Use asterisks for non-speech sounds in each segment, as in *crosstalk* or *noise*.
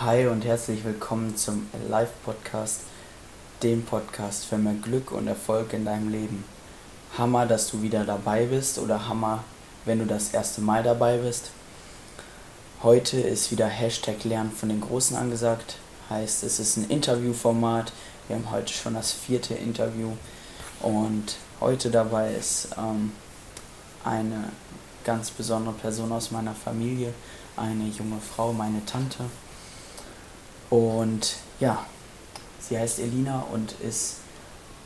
Hi und herzlich willkommen zum Live-Podcast, dem Podcast für mehr Glück und Erfolg in deinem Leben. Hammer, dass du wieder dabei bist oder Hammer, wenn du das erste Mal dabei bist. Heute ist wieder Hashtag Lernen von den Großen angesagt. Heißt, es ist ein Interviewformat. Wir haben heute schon das vierte Interview. Und heute dabei ist ähm, eine ganz besondere Person aus meiner Familie, eine junge Frau, meine Tante. Und ja, sie heißt Elina und ist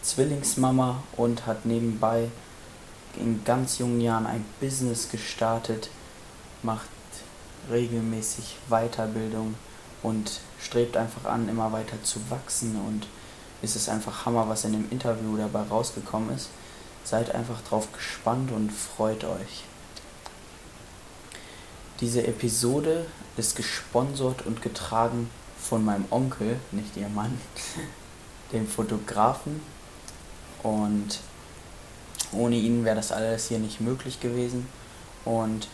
Zwillingsmama und hat nebenbei in ganz jungen Jahren ein Business gestartet, macht regelmäßig Weiterbildung und strebt einfach an, immer weiter zu wachsen und ist es einfach Hammer, was in dem Interview dabei rausgekommen ist. Seid einfach drauf gespannt und freut euch. Diese Episode ist gesponsert und getragen von meinem Onkel, nicht ihr Mann, *laughs* dem Fotografen. Und ohne ihn wäre das alles hier nicht möglich gewesen. Und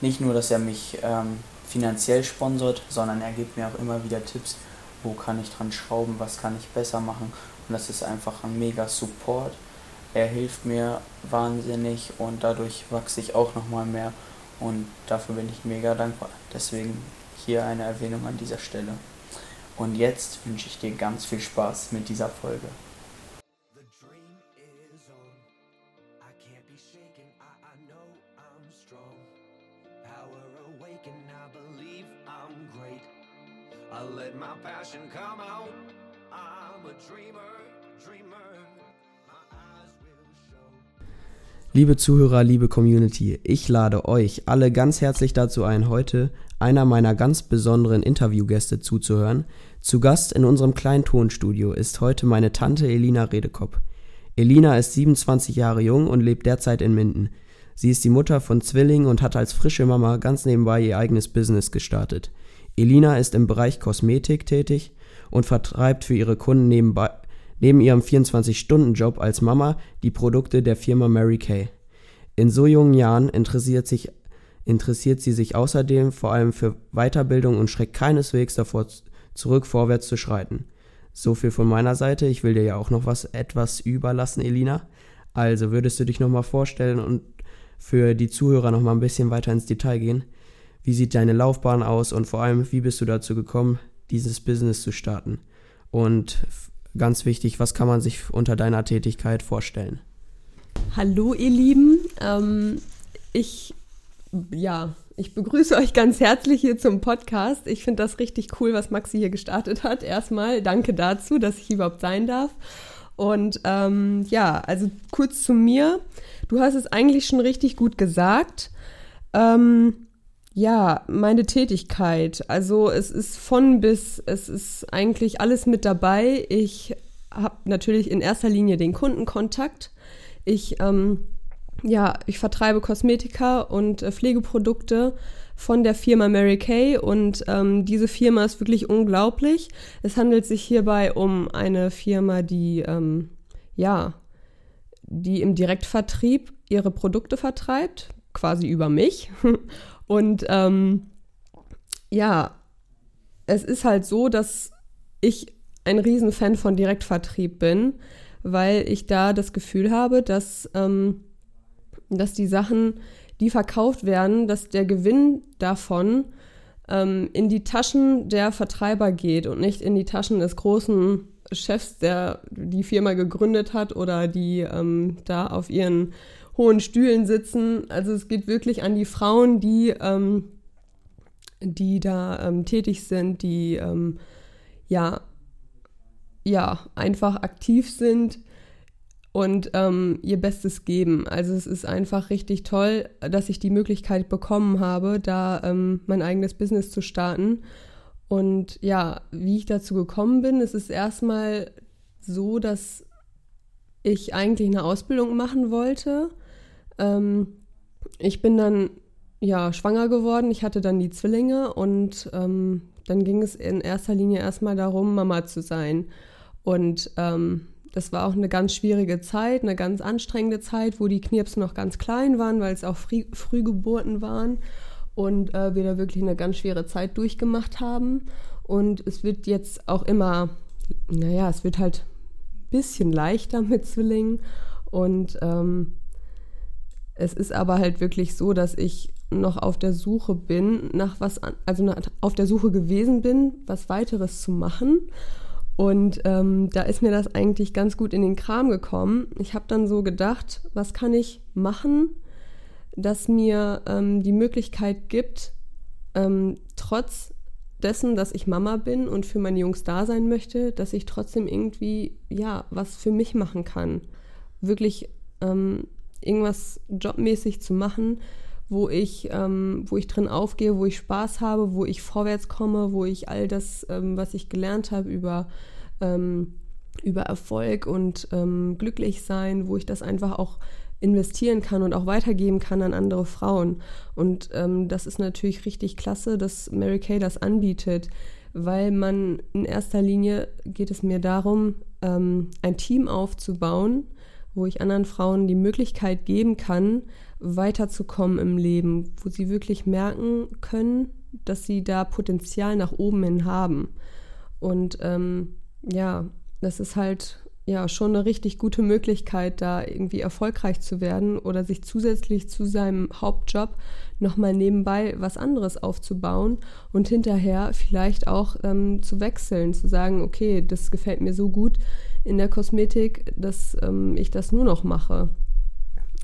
nicht nur, dass er mich ähm, finanziell sponsert, sondern er gibt mir auch immer wieder Tipps, wo kann ich dran schrauben, was kann ich besser machen. Und das ist einfach ein mega Support. Er hilft mir wahnsinnig und dadurch wachse ich auch nochmal mehr. Und dafür bin ich mega dankbar. Deswegen hier eine Erwähnung an dieser Stelle. Und jetzt wünsche ich dir ganz viel Spaß mit dieser Folge. I let my passion come out. I'm a dreamer. Liebe Zuhörer, liebe Community, ich lade euch alle ganz herzlich dazu ein, heute einer meiner ganz besonderen Interviewgäste zuzuhören. Zu Gast in unserem kleinen Tonstudio ist heute meine Tante Elina Redekopp. Elina ist 27 Jahre jung und lebt derzeit in Minden. Sie ist die Mutter von Zwillingen und hat als frische Mama ganz nebenbei ihr eigenes Business gestartet. Elina ist im Bereich Kosmetik tätig und vertreibt für ihre Kunden nebenbei, neben ihrem 24-Stunden-Job als Mama die Produkte der Firma Mary Kay. In so jungen Jahren interessiert, sich, interessiert sie sich außerdem vor allem für Weiterbildung und schreckt keineswegs davor zurück, vorwärts zu schreiten. So viel von meiner Seite. Ich will dir ja auch noch was etwas überlassen, Elina. Also würdest du dich nochmal vorstellen und für die Zuhörer nochmal ein bisschen weiter ins Detail gehen? Wie sieht deine Laufbahn aus und vor allem, wie bist du dazu gekommen, dieses Business zu starten? Und ganz wichtig, was kann man sich unter deiner Tätigkeit vorstellen? Hallo ihr Lieben, ähm, ich ja, ich begrüße euch ganz herzlich hier zum Podcast. Ich finde das richtig cool, was Maxi hier gestartet hat. Erstmal danke dazu, dass ich überhaupt sein darf. Und ähm, ja, also kurz zu mir. Du hast es eigentlich schon richtig gut gesagt. Ähm, ja, meine Tätigkeit. Also es ist von bis, es ist eigentlich alles mit dabei. Ich habe natürlich in erster Linie den Kundenkontakt. Ich, ähm, ja, ich vertreibe Kosmetika und äh, Pflegeprodukte von der Firma Mary Kay und ähm, diese Firma ist wirklich unglaublich. Es handelt sich hierbei um eine Firma, die, ähm, ja, die im Direktvertrieb ihre Produkte vertreibt, quasi über mich. *laughs* Und ähm, ja, es ist halt so, dass ich ein Riesenfan von Direktvertrieb bin, weil ich da das Gefühl habe, dass, ähm, dass die Sachen, die verkauft werden, dass der Gewinn davon ähm, in die Taschen der Vertreiber geht und nicht in die Taschen des großen Chefs, der die Firma gegründet hat oder die ähm, da auf ihren hohen Stühlen sitzen. Also es geht wirklich an die Frauen, die, ähm, die da ähm, tätig sind, die ähm, ja, ja einfach aktiv sind und ähm, ihr Bestes geben. Also es ist einfach richtig toll, dass ich die Möglichkeit bekommen habe, da ähm, mein eigenes Business zu starten. Und ja, wie ich dazu gekommen bin, es ist erstmal so, dass ich eigentlich eine Ausbildung machen wollte. Ähm, ich bin dann ja schwanger geworden. Ich hatte dann die Zwillinge und ähm, dann ging es in erster Linie erstmal darum, Mama zu sein. Und ähm, das war auch eine ganz schwierige Zeit, eine ganz anstrengende Zeit, wo die Knirps noch ganz klein waren, weil es auch Früh Frühgeburten waren und äh, wir da wirklich eine ganz schwere Zeit durchgemacht haben. Und es wird jetzt auch immer, naja, es wird halt ein bisschen leichter mit Zwillingen. Und ähm, es ist aber halt wirklich so, dass ich noch auf der Suche bin nach was, also auf der Suche gewesen bin, was weiteres zu machen. Und ähm, da ist mir das eigentlich ganz gut in den Kram gekommen. Ich habe dann so gedacht, was kann ich machen, das mir ähm, die Möglichkeit gibt, ähm, trotz dessen, dass ich Mama bin und für meine Jungs da sein möchte, dass ich trotzdem irgendwie, ja, was für mich machen kann. Wirklich ähm, irgendwas jobmäßig zu machen, wo ich, ähm, wo ich drin aufgehe, wo ich Spaß habe, wo ich vorwärts komme, wo ich all das, ähm, was ich gelernt habe über, ähm, über Erfolg und ähm, glücklich sein, wo ich das einfach auch investieren kann und auch weitergeben kann an andere Frauen. Und ähm, das ist natürlich richtig klasse, dass Mary Kay das anbietet, weil man in erster Linie geht es mir darum, ähm, ein Team aufzubauen, wo ich anderen Frauen die Möglichkeit geben kann, weiterzukommen im Leben, wo sie wirklich merken können, dass sie da Potenzial nach oben hin haben. Und ähm, ja, das ist halt ja schon eine richtig gute Möglichkeit, da irgendwie erfolgreich zu werden oder sich zusätzlich zu seinem Hauptjob nochmal nebenbei was anderes aufzubauen und hinterher vielleicht auch ähm, zu wechseln, zu sagen, okay, das gefällt mir so gut in der Kosmetik, dass ähm, ich das nur noch mache.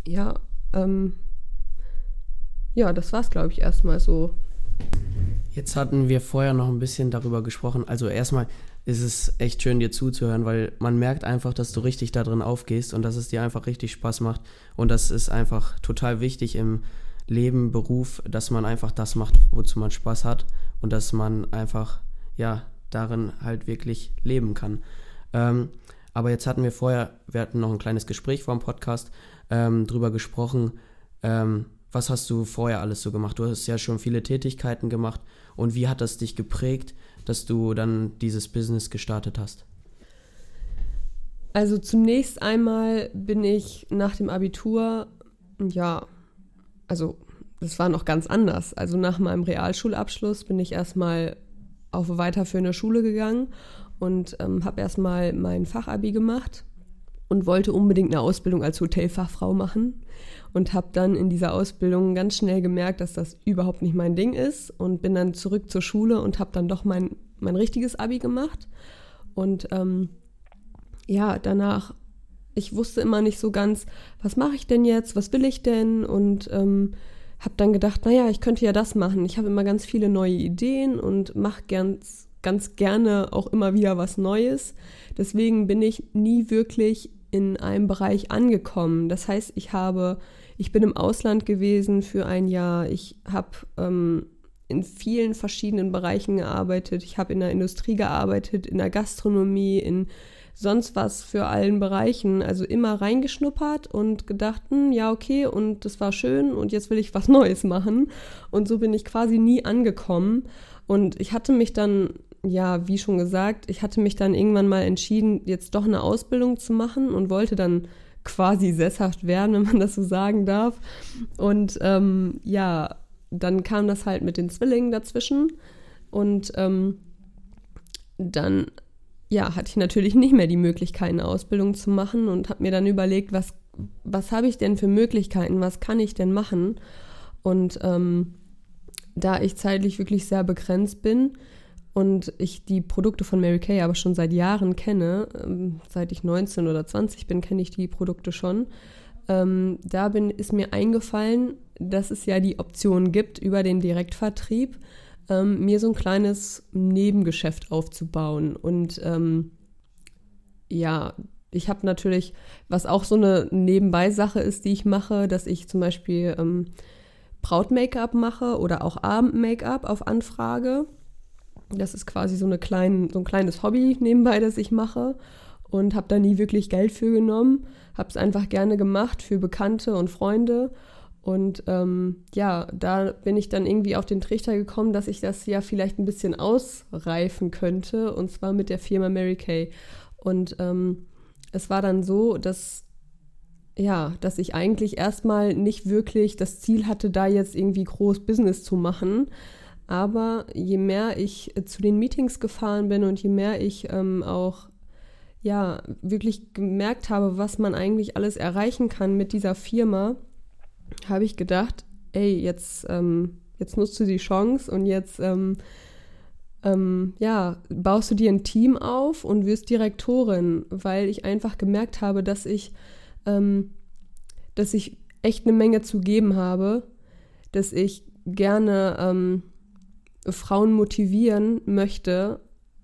Ja, ähm, ja, das war es, glaube ich, erstmal so. Jetzt hatten wir vorher noch ein bisschen darüber gesprochen. Also erstmal ist es echt schön, dir zuzuhören, weil man merkt einfach, dass du richtig da drin aufgehst und dass es dir einfach richtig Spaß macht. Und das ist einfach total wichtig im Leben, Beruf, dass man einfach das macht, wozu man Spaß hat und dass man einfach, ja, darin halt wirklich leben kann. Ähm, aber jetzt hatten wir vorher, wir hatten noch ein kleines Gespräch vor dem Podcast, ähm, drüber gesprochen, ähm, was hast du vorher alles so gemacht? Du hast ja schon viele Tätigkeiten gemacht und wie hat das dich geprägt, dass du dann dieses Business gestartet hast? Also zunächst einmal bin ich nach dem Abitur, ja, also das war noch ganz anders. Also nach meinem Realschulabschluss bin ich erstmal auf weiterführende Schule gegangen und ähm, habe erstmal mein Fachabi gemacht und wollte unbedingt eine Ausbildung als Hotelfachfrau machen und habe dann in dieser Ausbildung ganz schnell gemerkt, dass das überhaupt nicht mein Ding ist und bin dann zurück zur Schule und habe dann doch mein, mein richtiges Abi gemacht und ähm, ja, danach, ich wusste immer nicht so ganz, was mache ich denn jetzt, was will ich denn und ähm, habe dann gedacht, naja, ich könnte ja das machen. Ich habe immer ganz viele neue Ideen und mache ganz ganz gerne auch immer wieder was Neues. Deswegen bin ich nie wirklich in einem Bereich angekommen. Das heißt, ich habe, ich bin im Ausland gewesen für ein Jahr. Ich habe ähm, in vielen verschiedenen Bereichen gearbeitet. Ich habe in der Industrie gearbeitet, in der Gastronomie, in sonst was für allen Bereichen. Also immer reingeschnuppert und gedacht, hm, ja, okay, und das war schön und jetzt will ich was *laughs* Neues machen. Und so bin ich quasi nie angekommen. Und ich hatte mich dann ja, wie schon gesagt, ich hatte mich dann irgendwann mal entschieden, jetzt doch eine Ausbildung zu machen und wollte dann quasi *laughs* sesshaft werden, wenn man das so sagen darf. Und ähm, ja, dann kam das halt mit den Zwillingen dazwischen und ähm, dann ja, hatte ich natürlich nicht mehr die Möglichkeit, eine Ausbildung zu machen und habe mir dann überlegt, was, was habe ich denn für Möglichkeiten, was kann ich denn machen? Und ähm, da ich zeitlich wirklich sehr begrenzt bin, und ich die Produkte von Mary Kay aber schon seit Jahren kenne, ähm, seit ich 19 oder 20 bin, kenne ich die Produkte schon. Ähm, da bin, ist mir eingefallen, dass es ja die Option gibt, über den Direktvertrieb ähm, mir so ein kleines Nebengeschäft aufzubauen. Und ähm, ja, ich habe natürlich, was auch so eine Nebenbei-Sache ist, die ich mache, dass ich zum Beispiel ähm, Braut-Make-up mache oder auch Abend-Make-up auf Anfrage. Das ist quasi so, eine klein, so ein kleines Hobby nebenbei, das ich mache und habe da nie wirklich Geld für genommen. Habe es einfach gerne gemacht für Bekannte und Freunde. Und ähm, ja, da bin ich dann irgendwie auf den Trichter gekommen, dass ich das ja vielleicht ein bisschen ausreifen könnte, und zwar mit der Firma Mary Kay. Und ähm, es war dann so, dass ja, dass ich eigentlich erstmal nicht wirklich das Ziel hatte, da jetzt irgendwie groß Business zu machen. Aber je mehr ich zu den Meetings gefahren bin und je mehr ich ähm, auch ja wirklich gemerkt habe, was man eigentlich alles erreichen kann mit dieser Firma, habe ich gedacht, ey, jetzt, ähm, jetzt nutzt du die Chance und jetzt ähm, ähm, ja, baust du dir ein Team auf und wirst Direktorin, weil ich einfach gemerkt habe, dass ich ähm, dass ich echt eine Menge zu geben habe, dass ich gerne ähm, Frauen motivieren möchte,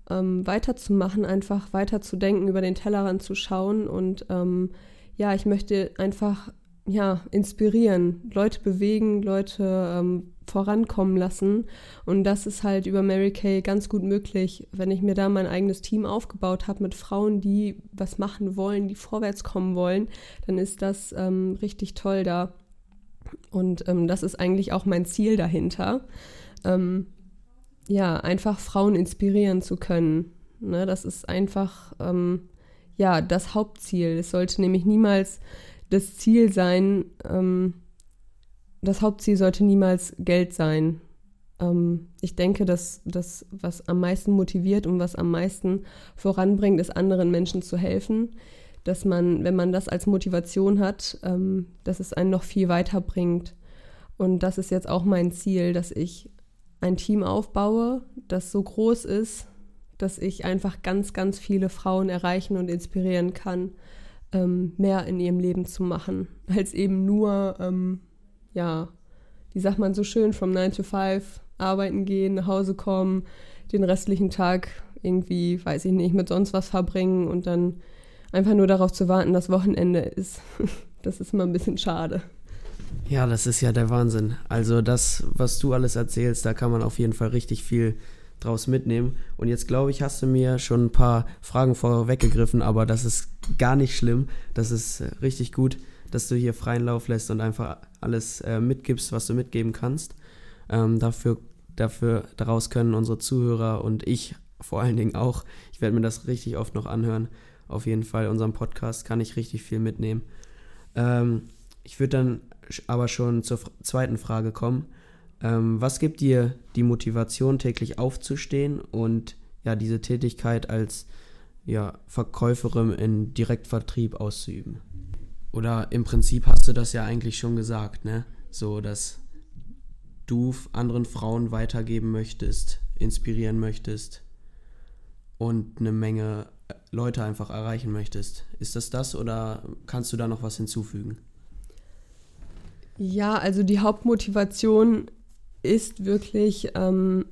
ähm, weiterzumachen, einfach weiterzudenken, über den Tellerrand zu schauen und ähm, ja, ich möchte einfach ja, inspirieren, Leute bewegen, Leute ähm, vorankommen lassen. Und das ist halt über Mary Kay ganz gut möglich, wenn ich mir da mein eigenes Team aufgebaut habe mit Frauen, die was machen wollen, die vorwärts kommen wollen, dann ist das ähm, richtig toll da. Und ähm, das ist eigentlich auch mein Ziel dahinter. Ähm, ja, einfach Frauen inspirieren zu können. Ne, das ist einfach ähm, ja das Hauptziel. Es sollte nämlich niemals das Ziel sein, ähm, das Hauptziel sollte niemals Geld sein. Ähm, ich denke, dass das, was am meisten motiviert und was am meisten voranbringt, ist anderen Menschen zu helfen. Dass man, wenn man das als Motivation hat, ähm, dass es einen noch viel weiter bringt. Und das ist jetzt auch mein Ziel, dass ich ein Team aufbaue, das so groß ist, dass ich einfach ganz, ganz viele Frauen erreichen und inspirieren kann ähm, mehr in ihrem Leben zu machen, *laughs* als eben nur, ähm, ja, wie sagt man so schön, from 9 to 5 arbeiten gehen, nach Hause kommen, den restlichen Tag irgendwie, weiß ich nicht, mit sonst was verbringen und dann einfach nur darauf zu warten, dass Wochenende ist. *laughs* Das ist immer ein bisschen schade. Ja, das ist ja der Wahnsinn. Also das, was du alles erzählst, da kann man auf jeden Fall richtig viel draus mitnehmen. Und jetzt glaube ich, hast du mir schon ein paar Fragen vorweggegriffen, aber das ist gar nicht schlimm. Das ist äh, richtig gut, dass du hier freien Lauf lässt und einfach alles äh, mitgibst, was du mitgeben kannst. Ähm, dafür, dafür, daraus können unsere Zuhörer und ich vor allen Dingen auch, ich werde mir das richtig oft noch anhören. Auf jeden Fall, unserem Podcast kann ich richtig viel mitnehmen. Ähm, ich würde dann aber schon zur zweiten Frage kommen. Ähm, was gibt dir die Motivation, täglich aufzustehen und ja, diese Tätigkeit als ja, Verkäuferin in Direktvertrieb auszuüben? Oder im Prinzip hast du das ja eigentlich schon gesagt, ne? So, dass du anderen Frauen weitergeben möchtest, inspirieren möchtest und eine Menge äh, Leute einfach erreichen möchtest. Ist das das oder kannst du da noch was hinzufügen? Ja, also die Hauptmotivation ist wirklich, ähm,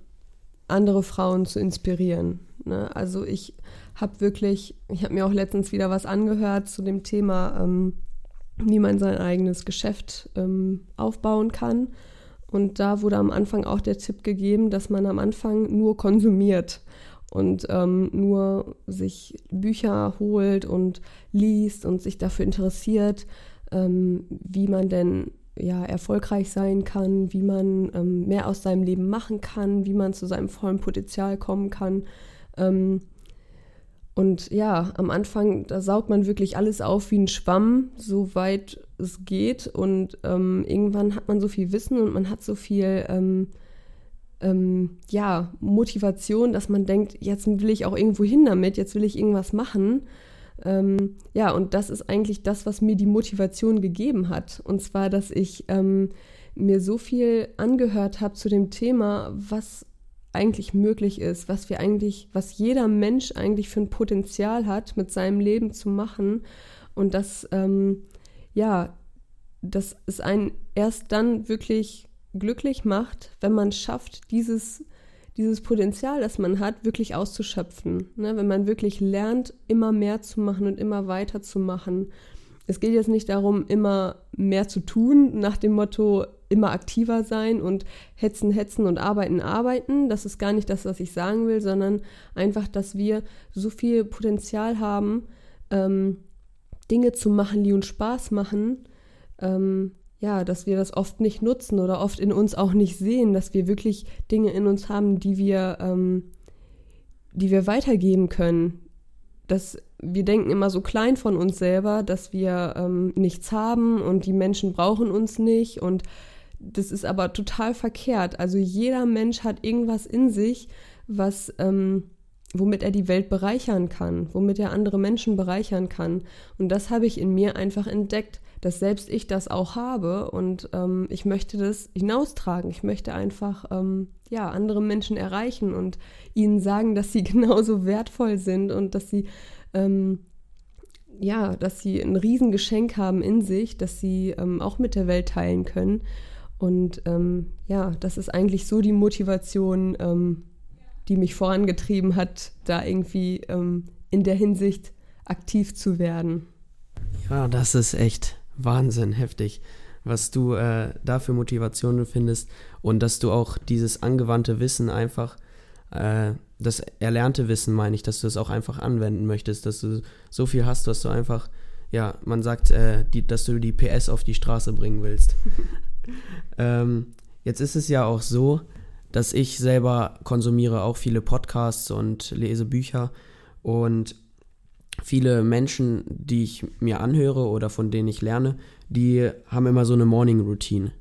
andere Frauen zu inspirieren. Ne? Also ich habe wirklich, ich habe mir auch letztens wieder was angehört zu dem Thema, ähm, wie man sein eigenes Geschäft ähm, aufbauen kann. Und da wurde am Anfang auch der Tipp gegeben, dass man am Anfang nur konsumiert und ähm, nur sich Bücher holt und liest und sich dafür interessiert, ähm, wie man denn ja, erfolgreich sein kann, wie man ähm, mehr aus seinem Leben machen kann, wie man zu seinem vollen Potenzial kommen kann. Ähm, und ja, am Anfang, da saugt man wirklich alles auf wie ein Schwamm, soweit es geht. Und ähm, irgendwann hat man so viel Wissen und man hat so viel ähm, ähm, ja, Motivation, dass man denkt, jetzt will ich auch irgendwo hin damit, jetzt will ich irgendwas machen. Ähm, ja, und das ist eigentlich das, was mir die Motivation gegeben hat. Und zwar, dass ich ähm, mir so viel angehört habe zu dem Thema, was eigentlich möglich ist, was wir eigentlich, was jeder Mensch eigentlich für ein Potenzial hat, mit seinem Leben zu machen. Und das, ähm, ja, dass es einen erst dann wirklich glücklich macht, wenn man schafft, dieses dieses Potenzial, das man hat, wirklich auszuschöpfen. Ne? Wenn man wirklich lernt, immer mehr zu machen und immer weiter zu machen. Es geht jetzt nicht darum, immer mehr zu tun, nach dem Motto, immer aktiver sein und hetzen, hetzen und arbeiten, arbeiten. Das ist gar nicht das, was ich sagen will, sondern einfach, dass wir so viel Potenzial haben, ähm, Dinge zu machen, die uns Spaß machen, ähm, ja, dass wir das oft nicht nutzen oder oft in uns auch nicht sehen, dass wir wirklich Dinge in uns haben, die wir, ähm, die wir weitergeben können. Dass wir denken immer so klein von uns selber, dass wir ähm, nichts haben und die Menschen brauchen uns nicht und das ist aber total verkehrt. Also jeder Mensch hat irgendwas in sich, was, ähm, womit er die Welt bereichern kann, womit er andere Menschen bereichern kann. Und das habe ich in mir einfach entdeckt, dass selbst ich das auch habe und ähm, ich möchte das hinaustragen. Ich möchte einfach ähm, ja andere Menschen erreichen und ihnen sagen, dass sie *laughs* genauso wertvoll sind und dass sie ähm, ja, dass sie ein Riesengeschenk haben in sich, dass sie ähm, auch mit der Welt teilen können. Und ähm, ja, das ist eigentlich so die Motivation, ähm, die mich vorangetrieben hat, da irgendwie ähm, in der Hinsicht aktiv zu werden. Ja, das ist echt Wahnsinn, heftig, was du äh, da für Motivationen findest und dass du auch dieses angewandte Wissen einfach, äh, das erlernte Wissen meine ich, dass du es auch einfach anwenden möchtest, dass du so viel hast, dass du einfach, ja, man sagt, äh, die, dass du die PS auf die Straße bringen willst. *laughs* ähm, jetzt ist es ja auch so, dass ich selber konsumiere auch viele Podcasts und lese Bücher und viele Menschen, die ich mir anhöre oder von denen ich lerne, die haben immer so eine Morning Routine.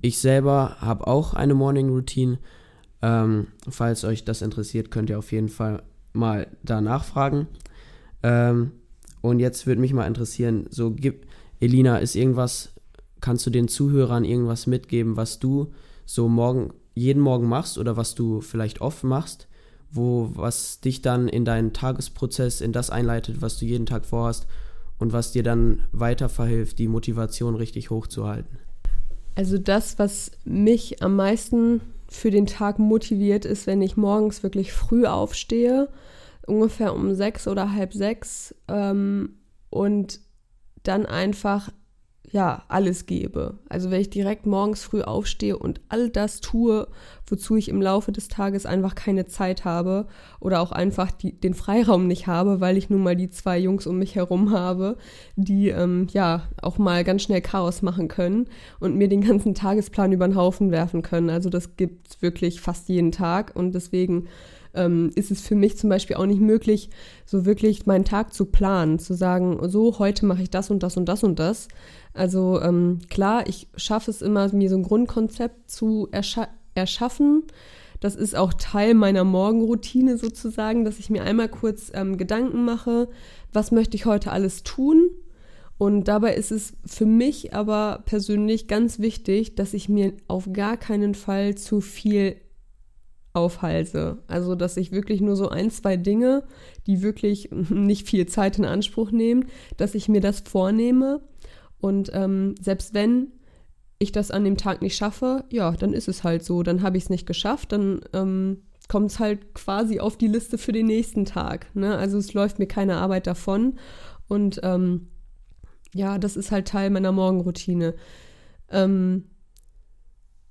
Ich selber habe auch eine Morning Routine. Ähm, falls euch das interessiert, könnt ihr auf jeden Fall mal da nachfragen. Ähm, und jetzt würde mich mal interessieren, so gibt Elina, ist irgendwas kannst du den Zuhörern irgendwas mitgeben, was du so morgen, jeden Morgen machst oder was du vielleicht oft machst, wo was dich dann in deinen Tagesprozess, in das einleitet, was du jeden Tag vorhast und was dir dann weiter verhilft, die Motivation richtig hochzuhalten? Also das, was mich am meisten für den Tag motiviert, ist, wenn ich morgens wirklich früh aufstehe, ungefähr um sechs oder halb sechs ähm, und dann einfach ja, alles gebe. Also wenn ich direkt morgens früh aufstehe und all das tue, wozu ich im Laufe des Tages einfach keine Zeit habe oder auch einfach die, den Freiraum nicht habe, weil ich nun mal die zwei Jungs um mich herum habe, die ähm, ja auch mal ganz schnell Chaos machen können und mir den ganzen Tagesplan über den Haufen werfen können. Also das gibt es wirklich fast jeden Tag und deswegen ähm, ist es für mich zum Beispiel auch nicht möglich, so wirklich meinen Tag zu planen, zu sagen, so heute mache ich das und das und das und das, also ähm, klar, ich schaffe es immer, mir so ein Grundkonzept zu erscha erschaffen. Das ist auch Teil meiner Morgenroutine sozusagen, dass ich mir einmal kurz ähm, Gedanken mache, was möchte ich heute alles tun. Und dabei ist es für mich aber persönlich ganz wichtig, dass ich mir auf gar keinen Fall zu viel aufhalse. Also, dass ich wirklich nur so ein, zwei Dinge, die wirklich nicht viel Zeit in Anspruch nehmen, dass ich mir das vornehme und ähm, selbst wenn ich das an dem Tag nicht schaffe, ja, dann ist es halt so. Dann habe ich es nicht geschafft, dann ähm, kommt es halt quasi auf die Liste für den nächsten Tag. Ne? Also es läuft mir keine Arbeit davon. Und ähm, ja, das ist halt Teil meiner Morgenroutine. Ähm,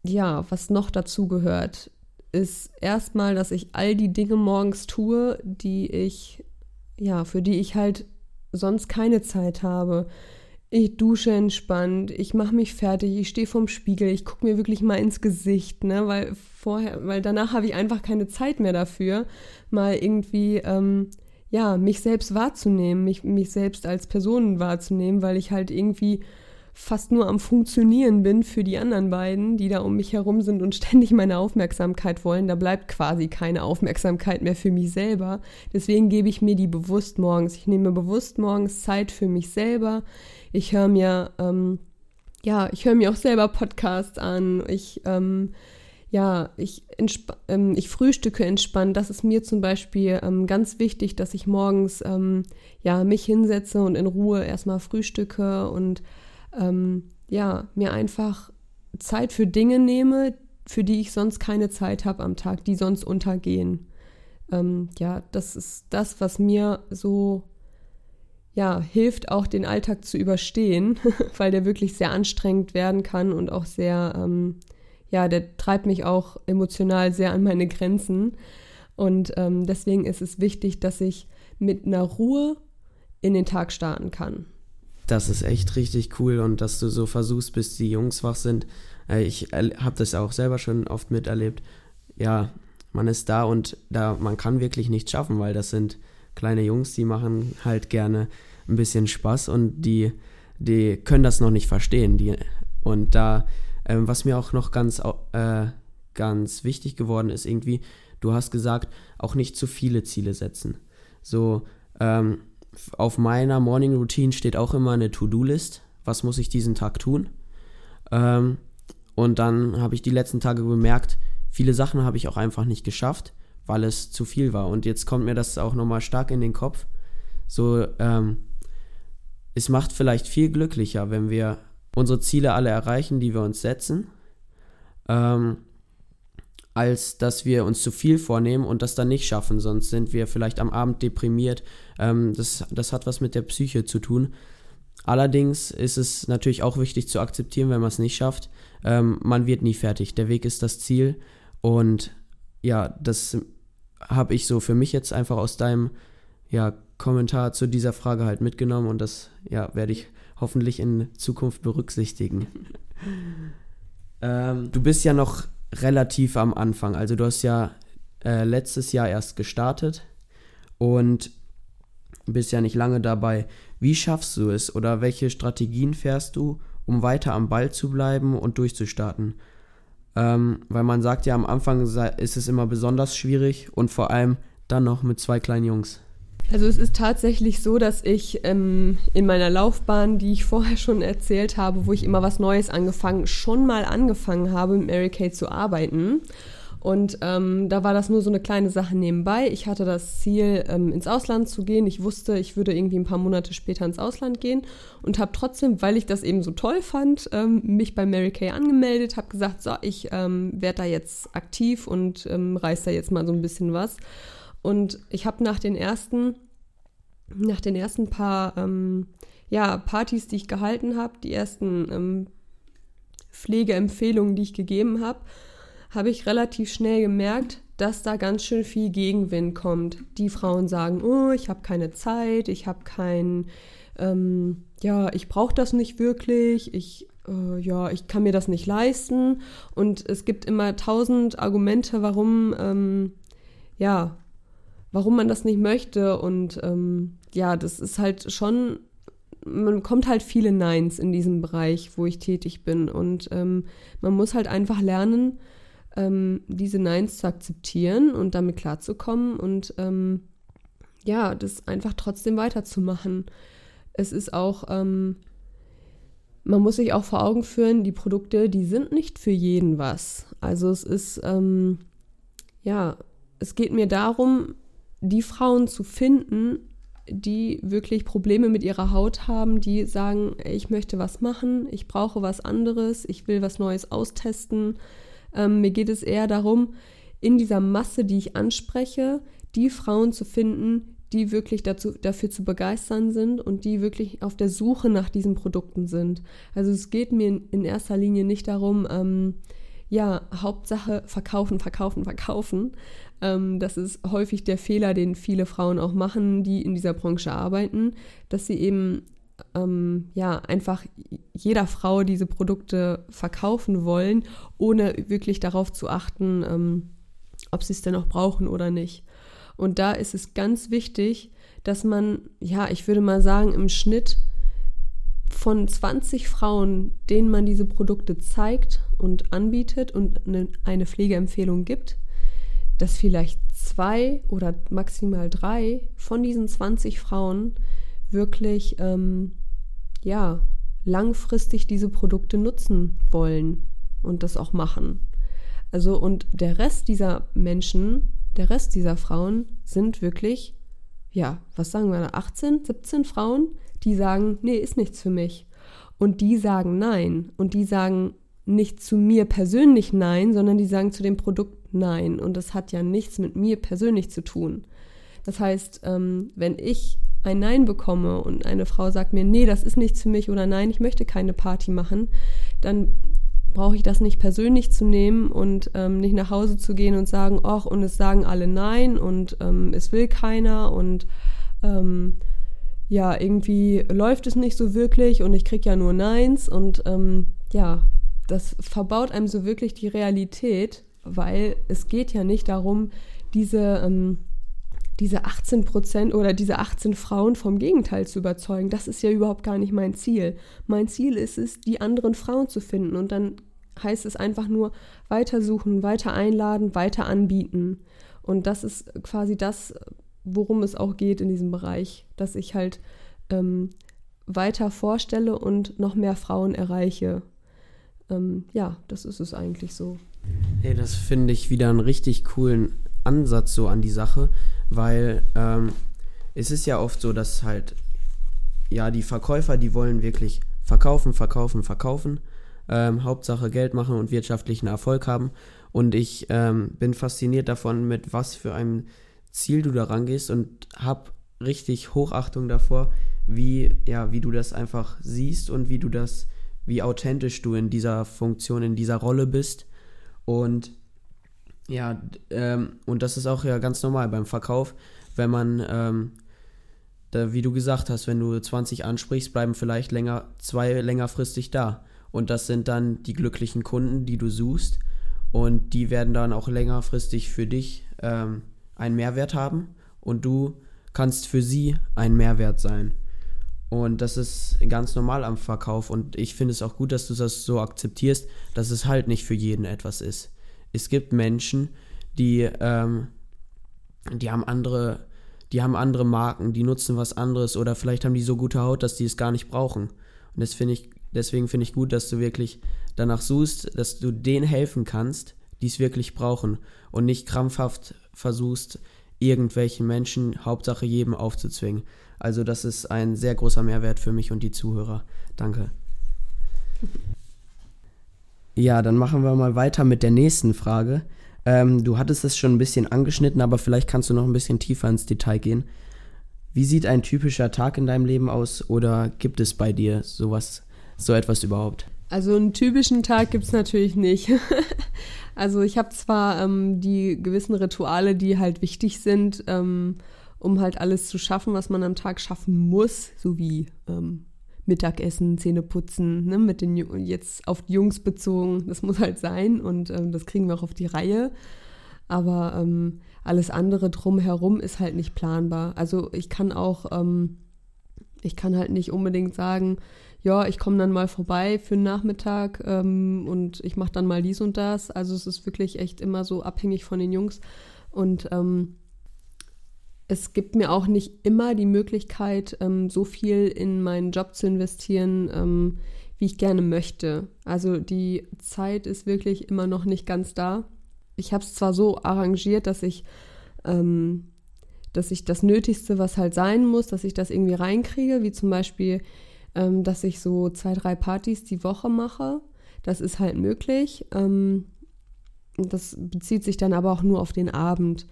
ja, was noch dazu gehört, ist erstmal, dass ich all die Dinge morgens tue, die ich, ja, für die ich halt sonst keine Zeit habe ich dusche entspannt, ich mache mich fertig, ich stehe vorm Spiegel, ich gucke mir wirklich mal ins Gesicht, ne, weil vorher, weil danach habe ich einfach keine Zeit mehr dafür, mal irgendwie, ähm, ja, mich selbst wahrzunehmen, mich, mich selbst als Person wahrzunehmen, weil ich halt irgendwie fast nur am Funktionieren bin für die anderen beiden, die da um mich herum sind und *laughs* ständig meine Aufmerksamkeit wollen. Da bleibt quasi keine Aufmerksamkeit mehr für mich selber. Deswegen gebe ich mir die bewusst morgens. Ich nehme bewusst morgens Zeit für mich selber. Ich höre mir, ähm, ja, ich höre mir auch selber Podcasts an. Ich, ähm, ja, ich, ähm, ich frühstücke entspannt. Das ist mir zum Beispiel ähm, ganz wichtig, dass ich morgens ähm, ja, mich hinsetze und in Ruhe erstmal frühstücke und ähm, ja, mir einfach Zeit für Dinge nehme, für die ich sonst keine Zeit habe am Tag, die sonst untergehen. Ähm, ja, das ist das, was mir so ja, hilft auch den Alltag zu überstehen, *laughs* weil der wirklich sehr anstrengend werden kann und auch sehr, ähm, ja, der treibt mich auch emotional sehr an meine Grenzen. Und ähm, deswegen ist es wichtig, dass ich mit einer Ruhe in den Tag starten kann. Das ist echt richtig cool und dass du so versuchst, bis die Jungs wach sind. Äh, ich habe das auch selber schon oft miterlebt. Ja, man ist da und da, man kann wirklich nichts schaffen, weil das sind kleine Jungs, die machen halt gerne ein bisschen Spaß und die, die können das noch nicht verstehen. Die, und da, äh, was mir auch noch ganz, äh, ganz wichtig geworden ist, irgendwie, du hast gesagt, auch nicht zu viele Ziele setzen. So, ähm, auf meiner Morning Routine steht auch immer eine To-Do-List. Was muss ich diesen Tag tun? Ähm, und dann habe ich die letzten Tage bemerkt, viele Sachen habe ich auch einfach nicht geschafft, weil es zu viel war. Und jetzt kommt mir das auch nochmal stark in den Kopf. So, ähm, es macht vielleicht viel glücklicher, wenn wir unsere Ziele alle erreichen, die wir uns setzen, ähm, als dass wir uns zu viel vornehmen und das dann nicht schaffen. Sonst sind wir vielleicht am Abend deprimiert. Ähm, das, das hat was mit der Psyche zu tun. Allerdings ist es natürlich auch wichtig zu akzeptieren, wenn man es nicht schafft. Ähm, man wird nie fertig. Der Weg ist das Ziel. Und ja, das habe ich so für mich jetzt einfach aus deinem ja, Kommentar zu dieser Frage halt mitgenommen und das ja, werde ich hoffentlich in Zukunft berücksichtigen. *laughs* ähm, du bist ja noch relativ am Anfang. Also du hast ja äh, letztes Jahr erst gestartet und bist ja nicht lange dabei. Wie schaffst du es oder welche Strategien fährst du, um weiter am Ball zu bleiben und durchzustarten? Ähm, weil man sagt ja, am Anfang ist es immer besonders schwierig und vor allem dann noch mit zwei kleinen Jungs. Also es ist tatsächlich so, dass ich ähm, in meiner Laufbahn, die ich vorher schon erzählt habe, wo ich immer was Neues angefangen, schon mal angefangen habe, mit Mary Kate zu arbeiten. Und ähm, da war das nur so eine kleine Sache nebenbei. Ich hatte das Ziel, ähm, ins Ausland zu gehen. Ich wusste, ich würde irgendwie ein paar Monate später ins Ausland gehen und habe trotzdem, weil ich das eben so toll fand, ähm, mich bei Mary Kay angemeldet, habe gesagt, so, ich ähm, werde da jetzt aktiv und ähm, reiß da jetzt mal so ein bisschen was. Und ich habe nach den ersten, nach den ersten paar ähm, ja, Partys, die ich gehalten habe, die ersten ähm, Pflegeempfehlungen, die ich gegeben habe, habe ich relativ schnell gemerkt, dass da ganz schön viel Gegenwind kommt. Die Frauen sagen, oh, ich habe keine Zeit, ich habe kein, ähm, ja, ich brauche das nicht wirklich, ich, äh, ja, ich kann mir das nicht leisten. Und es gibt immer tausend Argumente, warum, ähm, ja, warum man das nicht möchte. Und ähm, ja, das ist halt schon, man kommt halt viele Neins in diesem Bereich, wo ich tätig bin. Und ähm, man muss halt einfach lernen, ähm, diese Neins zu akzeptieren und damit klarzukommen und ähm, ja, das einfach trotzdem weiterzumachen. Es ist auch, ähm, man muss sich auch vor Augen führen, die Produkte, die sind nicht für jeden was. Also es ist, ähm, ja, es geht mir darum, die Frauen zu finden, die wirklich Probleme mit ihrer Haut haben, die sagen, ich möchte was machen, ich brauche was anderes, ich will was Neues austesten. Ähm, mir geht es eher darum, in dieser Masse, die ich anspreche, die Frauen zu finden, die wirklich dazu, dafür zu begeistern sind und die wirklich auf der Suche nach diesen Produkten sind. Also es geht mir in erster Linie nicht darum, ähm, ja, Hauptsache verkaufen, verkaufen, verkaufen. Ähm, das ist häufig der Fehler, den viele Frauen auch machen, die in dieser Branche arbeiten, dass sie eben ähm, ja einfach jeder Frau diese Produkte verkaufen wollen, ohne wirklich darauf zu achten, ähm, ob sie es denn auch brauchen oder nicht. Und da ist es ganz wichtig, dass man, ja, ich würde mal sagen, im Schnitt von 20 Frauen, denen man diese Produkte zeigt und anbietet und eine, Pflegeempfehlung gibt, dass vielleicht zwei oder maximal drei von diesen 20 Frauen wirklich ähm, ja langfristig diese Produkte nutzen wollen und das auch machen. Also und der Rest dieser Menschen, der Rest dieser Frauen sind wirklich ja, was sagen wir da 18, 17 Frauen, die sagen, nee, ist nichts für mich. Und die sagen nein und die sagen nicht zu mir persönlich nein, sondern die sagen zu dem Produkt nein. Und das hat ja nichts mit mir persönlich zu tun. Das heißt, ähm, wenn ich ein Nein bekomme und eine Frau sagt mir, nee, das ist nichts für mich oder nein, ich möchte keine Party machen, dann brauche ich das nicht persönlich zu nehmen und ähm, nicht nach Hause zu gehen und sagen, ach, und es sagen alle Nein und ähm, es will keiner und ähm, ja, irgendwie läuft es nicht so wirklich und ich kriege ja nur Neins und ähm, ja, das verbaut einem so wirklich die Realität, weil es geht ja nicht darum, diese, ähm, diese 18 Prozent oder diese 18 Frauen vom Gegenteil zu überzeugen. Das ist ja überhaupt gar nicht mein Ziel. Mein Ziel ist es, die anderen Frauen zu finden und dann heißt es einfach nur weiter suchen, weiter einladen, weiter anbieten. Und das ist quasi das, worum es auch geht in diesem Bereich, dass ich halt ähm, weiter vorstelle und noch mehr Frauen erreiche. Ähm, ja, das ist es eigentlich so. Hey, das finde ich wieder einen richtig coolen Ansatz so an die Sache, weil ähm, es ist ja oft so, dass halt, ja, die Verkäufer, die wollen wirklich verkaufen, verkaufen, verkaufen, ähm, Hauptsache Geld machen und wirtschaftlichen Erfolg haben. Und ich ähm, bin fasziniert davon, mit was für einem Ziel du da rangehst und habe richtig Hochachtung davor, wie, ja, wie du das einfach siehst und wie du das, wie authentisch du in dieser Funktion, in dieser Rolle bist. Und ja, ähm, und das ist auch ja ganz normal beim Verkauf, wenn man, ähm, da, wie du gesagt hast, wenn du 20 ansprichst, bleiben vielleicht länger, zwei längerfristig da. Und das sind dann die glücklichen Kunden, die du suchst. Und die werden dann auch längerfristig für dich ähm, einen Mehrwert haben. Und du kannst für sie ein Mehrwert sein. Und das ist ganz normal am Verkauf. Und ich finde es auch gut, dass du das so akzeptierst, dass es halt nicht für jeden etwas ist. Es gibt Menschen, die, ähm, die haben andere, die haben andere Marken, die nutzen was anderes oder vielleicht haben die so gute Haut, dass die es gar nicht brauchen. Und das finde ich, deswegen finde ich gut, dass du wirklich danach suchst, dass du denen helfen kannst, die es wirklich brauchen und nicht krampfhaft versuchst, irgendwelchen Menschen, Hauptsache jedem aufzuzwingen. Also das ist ein sehr großer Mehrwert für mich und die Zuhörer. Danke. Ja, dann machen wir mal weiter mit der nächsten Frage. Ähm, du hattest es schon ein bisschen angeschnitten, aber vielleicht kannst du noch ein bisschen tiefer ins Detail gehen. Wie sieht ein typischer Tag in deinem Leben aus oder gibt es bei dir sowas, so etwas überhaupt? Also einen typischen Tag gibt es natürlich nicht. *laughs* also ich habe zwar ähm, die gewissen Rituale, die halt wichtig sind, ähm, um halt alles zu schaffen, was man am Tag schaffen muss, so wie ähm, Mittagessen, Zähne putzen, ne, mit den jetzt auf die Jungs bezogen, das muss halt sein und ähm, das kriegen wir auch auf die Reihe. Aber ähm, alles andere drumherum ist halt nicht planbar. Also ich kann auch, ähm, ich kann halt nicht unbedingt sagen, ja, ich komme dann mal vorbei für den Nachmittag ähm, und ich mache dann mal dies und das. Also es ist wirklich echt immer so abhängig von den Jungs. Und ähm, es gibt mir auch nicht immer die Möglichkeit, ähm, so viel in meinen Job zu investieren, ähm, wie ich gerne möchte. Also die Zeit ist wirklich immer noch nicht ganz da. Ich habe es zwar so arrangiert, dass ich, ähm, dass ich das Nötigste, was halt sein muss, dass ich das irgendwie reinkriege, wie zum Beispiel ähm, dass ich so zwei, drei Partys die Woche mache. Das ist halt möglich. Ähm, das bezieht sich dann aber auch nur auf den Abend.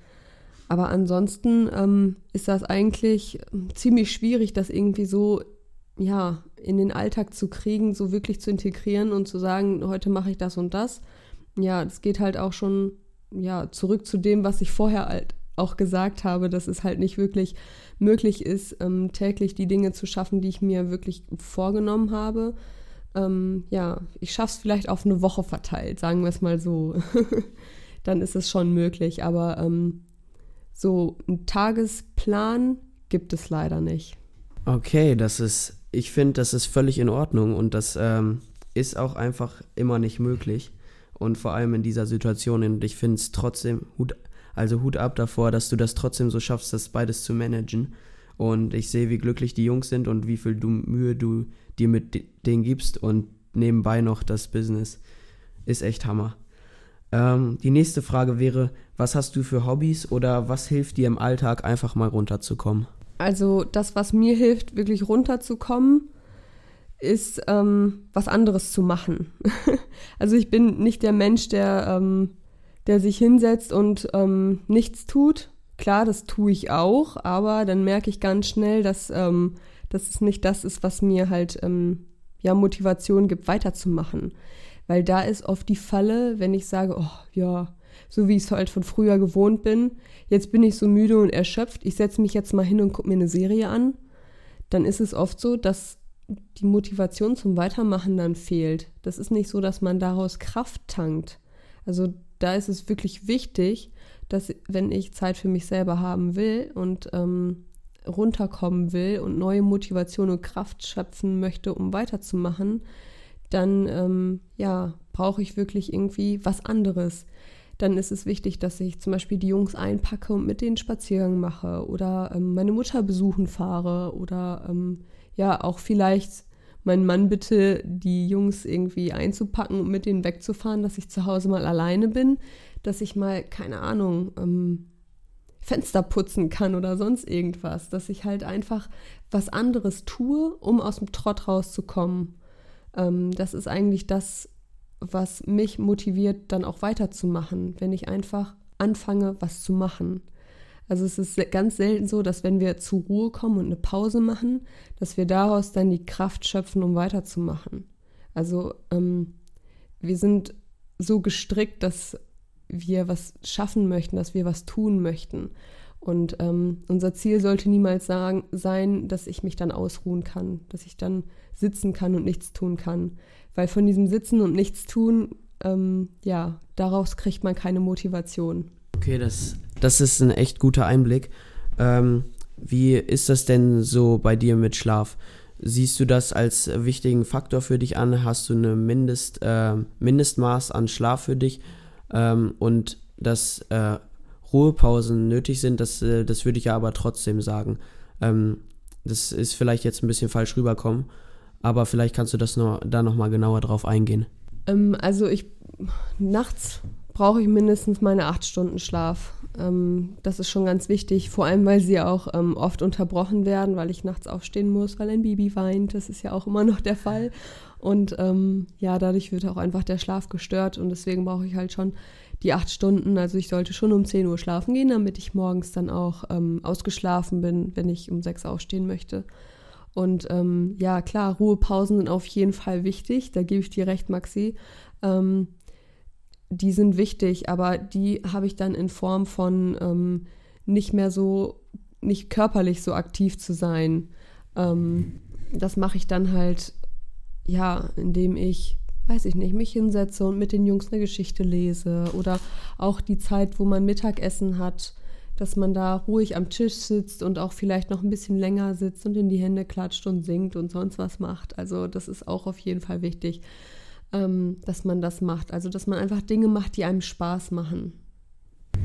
Aber ansonsten ähm, ist das eigentlich ziemlich schwierig, das irgendwie so ja, in den Alltag zu kriegen, so wirklich zu integrieren und zu sagen, heute mache ich das und das. Ja, das geht halt auch schon ja, zurück zu dem, was ich vorher halt auch gesagt habe, dass es halt nicht wirklich möglich ist, ähm, täglich die Dinge zu schaffen, die ich mir wirklich vorgenommen habe. Ähm, ja, ich schaffe es vielleicht auf eine Woche verteilt, sagen wir es mal so. *laughs* Dann ist es schon möglich, aber ähm, so einen Tagesplan gibt es leider nicht. Okay, das ist, ich finde, das ist völlig in Ordnung und das ähm, ist auch einfach immer nicht möglich. Und vor allem in dieser Situation, und ich finde es trotzdem, Hut, also Hut ab davor, dass du das trotzdem so schaffst, das beides zu managen. Und ich sehe, wie glücklich die Jungs sind und wie viel du, Mühe du dir mit denen gibst und nebenbei noch das Business. Ist echt Hammer. Ähm, die nächste Frage wäre, was hast du für Hobbys oder was hilft dir im Alltag einfach mal runterzukommen? Also das, was mir hilft, wirklich runterzukommen, ist ähm, was anderes zu machen. *laughs* also ich bin nicht der Mensch, der ähm, der sich hinsetzt und ähm, nichts tut. Klar, das tue ich auch, aber dann merke ich ganz schnell, dass, ähm, dass es nicht das ist, was mir halt ähm, ja, Motivation gibt, weiterzumachen. Weil da ist oft die Falle, wenn ich sage, oh ja, so wie ich es halt von früher gewohnt bin, jetzt bin ich so müde und erschöpft, ich setze mich jetzt mal hin und gucke mir eine Serie an, dann ist es oft so, dass die Motivation zum Weitermachen dann fehlt. Das ist nicht so, dass man daraus Kraft tankt. Also da ist es wirklich wichtig, dass wenn ich Zeit für mich selber haben will und ähm, runterkommen will und neue Motivation und Kraft schöpfen möchte, um weiterzumachen, dann ähm, ja, brauche ich wirklich irgendwie was anderes. Dann ist es wichtig, dass ich zum Beispiel die Jungs einpacke und mit denen Spaziergang mache oder ähm, meine Mutter besuchen fahre oder ähm, ja auch vielleicht meinen Mann bitte, die Jungs irgendwie einzupacken und mit denen wegzufahren, dass ich zu Hause mal alleine bin, dass ich mal, keine Ahnung, ähm, Fenster putzen kann oder sonst irgendwas, dass ich halt einfach was anderes tue, um aus dem Trott rauszukommen. Ähm, das ist eigentlich das, was mich motiviert, dann auch weiterzumachen, wenn ich einfach anfange, was zu machen. Also es ist ganz selten so, dass wenn wir zur Ruhe kommen und eine Pause machen, dass wir daraus dann die Kraft schöpfen, um weiterzumachen. Also ähm, wir sind so gestrickt, dass wir was schaffen möchten, dass wir was tun möchten. Und ähm, unser Ziel sollte niemals sagen, sein, dass ich mich dann ausruhen kann, dass ich dann sitzen kann und nichts tun kann. Weil von diesem Sitzen und nichts tun, ähm, ja, daraus kriegt man keine Motivation. Okay, das, das ist ein echt guter Einblick. Ähm, wie ist das denn so bei dir mit Schlaf? Siehst du das als wichtigen Faktor für dich an? Hast du eine Mindest, äh, Mindestmaß an Schlaf für dich? ähm, und dass äh, Ruhepausen nötig sind, das, äh, das würde ich ja aber trotzdem sagen. Ähm, das ist vielleicht jetzt ein bisschen falsch rüberkommen, aber vielleicht kannst du das noch, da nochmal genauer drauf eingehen. Ähm, also ich nachts brauche ich mindestens meine acht Stunden Schlaf. Ähm, das ist schon ganz wichtig, vor allem weil sie auch ähm, oft unterbrochen werden, weil ich nachts aufstehen muss, weil ein Baby weint. Das ist ja auch immer noch der Fall. Und ähm, ja, dadurch wird auch einfach der Schlaf gestört und deswegen brauche ich halt schon die acht Stunden. Also ich sollte schon um 10 Uhr schlafen gehen, damit ich morgens dann auch ähm, ausgeschlafen bin, wenn ich um sechs aufstehen möchte. Und ähm, ja, klar, Ruhepausen sind auf jeden Fall wichtig, da gebe ich dir recht, Maxi. Ähm, die sind wichtig, aber die habe ich dann in Form von ähm, nicht mehr so, nicht körperlich so aktiv zu sein. Ähm, das mache ich dann halt ja, indem ich, weiß ich nicht, mich hinsetze und mit den Jungs eine Geschichte lese oder auch die Zeit, wo man Mittagessen hat, dass man da ruhig am Tisch sitzt und auch vielleicht noch ein bisschen länger sitzt und in die Hände klatscht und singt und sonst was macht. Also das ist auch auf jeden Fall wichtig, ähm, dass man das macht. Also dass man einfach Dinge macht, die einem Spaß machen.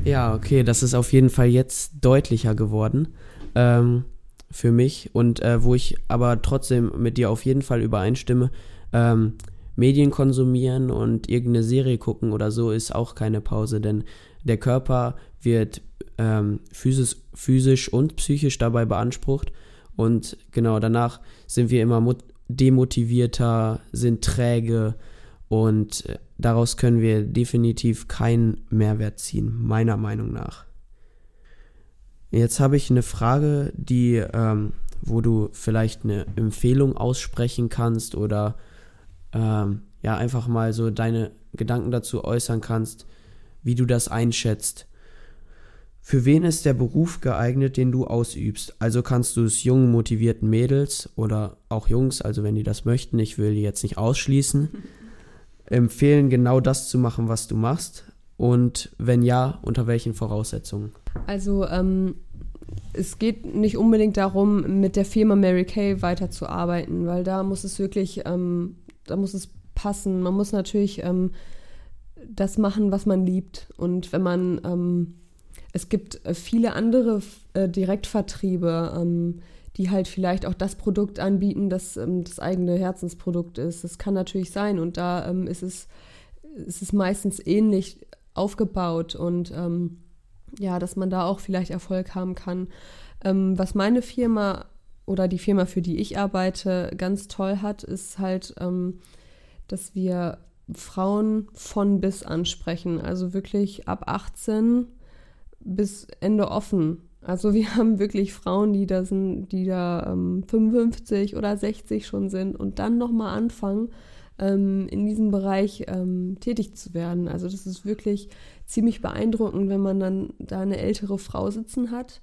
Ja, okay, das ist auf jeden Fall jetzt deutlicher geworden. Ähm, für mich und äh, wo ich aber trotzdem mit dir auf jeden Fall übereinstimme, ähm, Medien konsumieren und irgendeine Serie gucken oder so ist auch keine Pause, denn der Körper wird ähm, physisch, physisch und psychisch dabei beansprucht und genau danach sind wir immer demotivierter, sind träge und äh, daraus können wir definitiv keinen Mehrwert ziehen, meiner Meinung nach. Jetzt habe ich eine Frage, die, ähm, wo du vielleicht eine Empfehlung aussprechen kannst oder ähm, ja einfach mal so deine Gedanken dazu äußern kannst, wie du das einschätzt. Für wen ist der Beruf geeignet, den du ausübst? Also kannst du es jungen, motivierten Mädels oder auch Jungs, also wenn die das möchten, ich will die jetzt nicht ausschließen, *laughs* empfehlen, genau das zu machen, was du machst? Und wenn ja, unter welchen Voraussetzungen? Also ähm, es geht nicht unbedingt darum, mit der Firma Mary Kay weiterzuarbeiten, weil da muss es wirklich, ähm, da muss es passen. Man muss natürlich ähm, das machen, was man liebt. Und wenn man, ähm, es gibt viele andere äh, Direktvertriebe, ähm, die halt vielleicht auch das Produkt anbieten, das ähm, das eigene Herzensprodukt ist. Das kann natürlich sein. Und da ähm, ist es, ist es meistens ähnlich aufgebaut und ähm, ja, dass man da auch vielleicht Erfolg haben kann. Ähm, was meine Firma oder die Firma, für die ich arbeite, ganz toll hat, ist halt, ähm, dass wir Frauen von bis ansprechen. Also wirklich ab 18 bis Ende offen. Also wir haben wirklich Frauen, die da sind, die da ähm, 55 oder 60 schon sind und dann nochmal anfangen, ähm, in diesem Bereich ähm, tätig zu werden. Also das ist wirklich ziemlich beeindruckend, wenn man dann da eine ältere Frau sitzen hat,